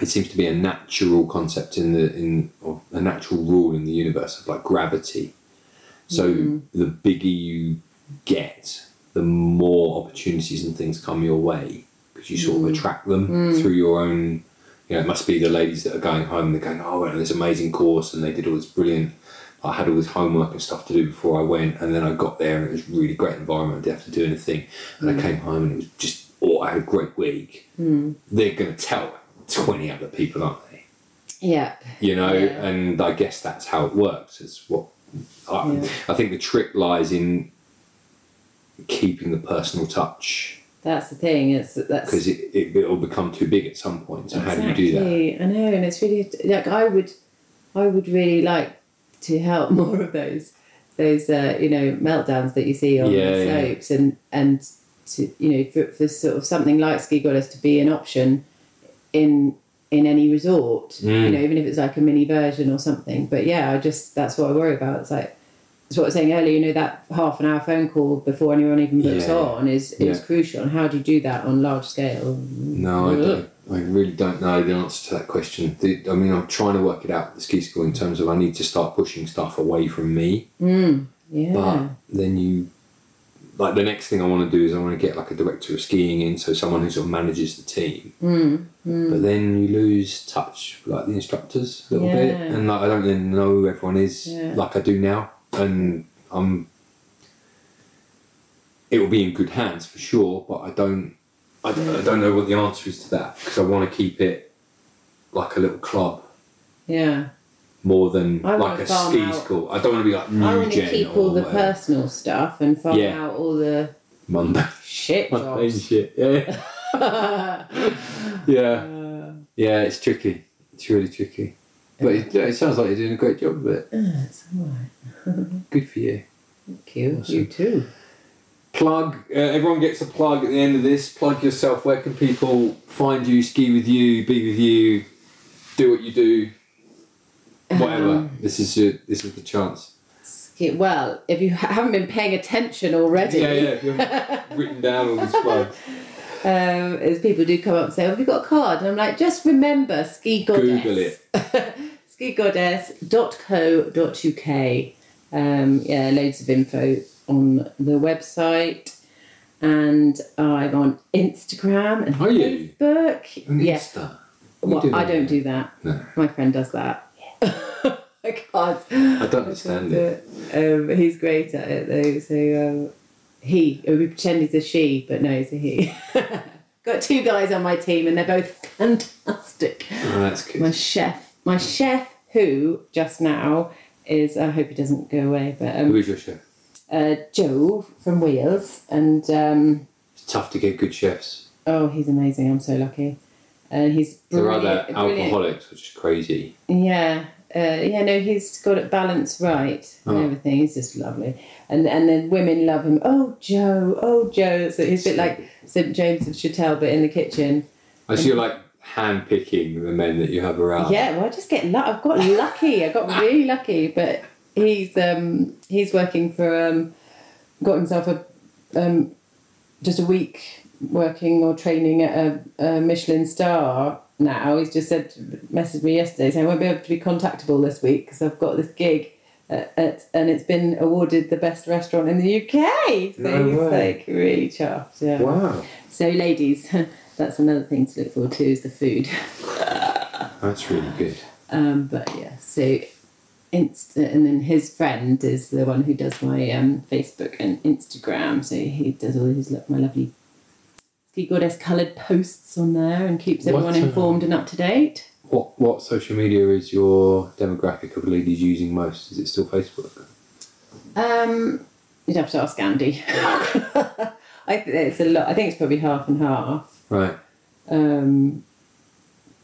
it seems to be a natural concept in the in or a natural rule in the universe of like gravity. So mm-hmm. the bigger you get, the more opportunities and things come your way because you sort of mm-hmm. attract them mm. through your own. You know, it must be the ladies that are going home. And they're going, oh, I went on this amazing course, and they did all this brilliant. I had all this homework and stuff to do before I went, and then I got there, and it was a really great environment. I didn't have to do anything, and I mm. came home, and it was just, oh, I had a great week. Mm. They're going to tell twenty other people, aren't they? Yeah. you know Yeah. and i guess that's how it works it's what I, Yeah. I think the trick lies in keeping the personal touch That's the thing. It's that's because it, it will become too big at some point so how do you do that I know, and it's really like I would, I would really like to help more of those, those uh, you know meltdowns that you see on Yeah, the yeah. slopes, and and to you know for, for sort of something like ski goddess to be an option in in any resort, you Mm. know, even if it's like a mini version or something. But yeah, I just that's what I worry about. It's like. That's what I was saying earlier. You know that half an hour phone call before anyone even books Yeah. on is is Yeah. crucial. And how do you do that on large scale? no i don't i really don't know the answer to that question the, i mean i'm trying to work it out at the ski school in terms of i need to start pushing stuff away from me Mm, yeah. but then you like the next thing I want to do is I want to get like a director of skiing in, so someone who sort of manages the team. Mm, mm. But then you lose touch, with, like the instructors a little bit, and like I don't then know who everyone is Yeah. like I do now, and I'm. It will be in good hands for sure, but I don't. I don't, I don't know what the answer is to that because I want to keep it like a little club Yeah. more than I wanna like a farm ski out- school. I don't want to be like new I want to gen keep or all the whatever. personal stuff and farm Yeah. out all the Monday. shit Mundane jobs. shit. Yeah. yeah. Uh. Yeah, it's tricky. It's really tricky. But it, yeah, it sounds like you're doing a great job of it. Uh, That's alright. Good for you. Thank you. Awesome. You too. Plug. Uh, everyone gets a plug at the end of this. Plug yourself. Where can people find you, ski with you, be with you, do what you do, whatever. Um, this is your, this is the chance. ski- Well, if you haven't been paying attention already, Yeah, yeah. You've written down all these plugs. um, as people do come up and say, "Have you got a card?" And I'm like, "Just remember, ski goddess." Google it. skigoddess.co.uk. Um, yeah, loads of info on the website. And I'm on Instagram and Are you? Facebook. On Yeah. Insta. You Well, do I that? don't do that. No. My friend does that. I can't. I don't understand it. Um, he's great at it though. So um, he, we pretend he's a she, but no, he's a he. Got two guys on my team, and they're both fantastic. Oh, that's good. My chef, my chef, who just now is. I hope he doesn't go away, but um, Who is your chef? Uh, Joe from Wales, and um, It's tough to get good chefs. oh, he's amazing. I'm so lucky. And he's There are brilliant. other brilliant. alcoholics, which is crazy. Yeah, uh, yeah, no, he's got it balanced right and Oh. everything. He's just lovely, and and then women love him. Oh Joe, oh Joe. So he's a bit like St James of Chatel, but in the kitchen. I see you're like hand picking the men that you have around. Yeah, well, I just get lu- I've got lucky. I got really lucky, but he's um he's working for um got himself a um just a week working or training at a, a Michelin star now. He's just said messaged me yesterday saying I won't be able to be contactable this week because I've got this gig. At, at, and it's been awarded the best restaurant in the UK. So No he's way. like really chuffed. Yeah. Wow. So ladies, that's another thing to look forward to is the food. That's really good. Um, but yeah, so Insta, and then his friend is the one who does my um, Facebook and Instagram. So he does all his lo- my lovely ski goddess coloured posts on there and keeps What, everyone uh, informed and up to date. What what social media is your demographic of ladies using most? Is it still Facebook? Um, you'd have to ask Andy. I think it's a lot. I think it's probably half and half. Right. Um,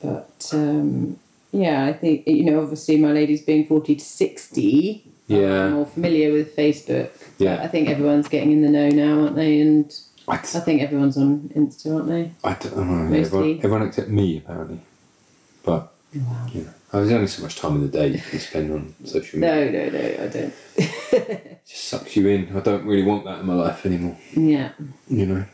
but um, yeah, I think you know, obviously, my lady's being forty to sixty. Yeah. more familiar with Facebook. Yeah. I think everyone's getting in the know now, aren't they? And I, I think everyone's on Insta, aren't they? I don't know. Mostly. Everyone, everyone except me, apparently. But, Wow. you know, there's only so much time in the day you can spend on social media. No, no, no, I don't. It just sucks you in. I don't really want that in my life anymore, yeah, you know.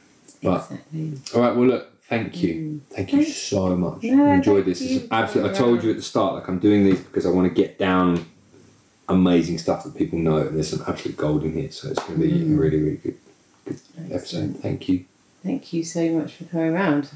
But, exactly. all right, well, look, thank you. Thank you so much. No, I enjoyed this. It's absolutely, I told you at the start, like, I'm doing these because I want to get down amazing stuff that people know, and there's some absolute gold in here, so it's going to be a Mm. really, really good, good episode. Thank you. Thank you so much for coming around.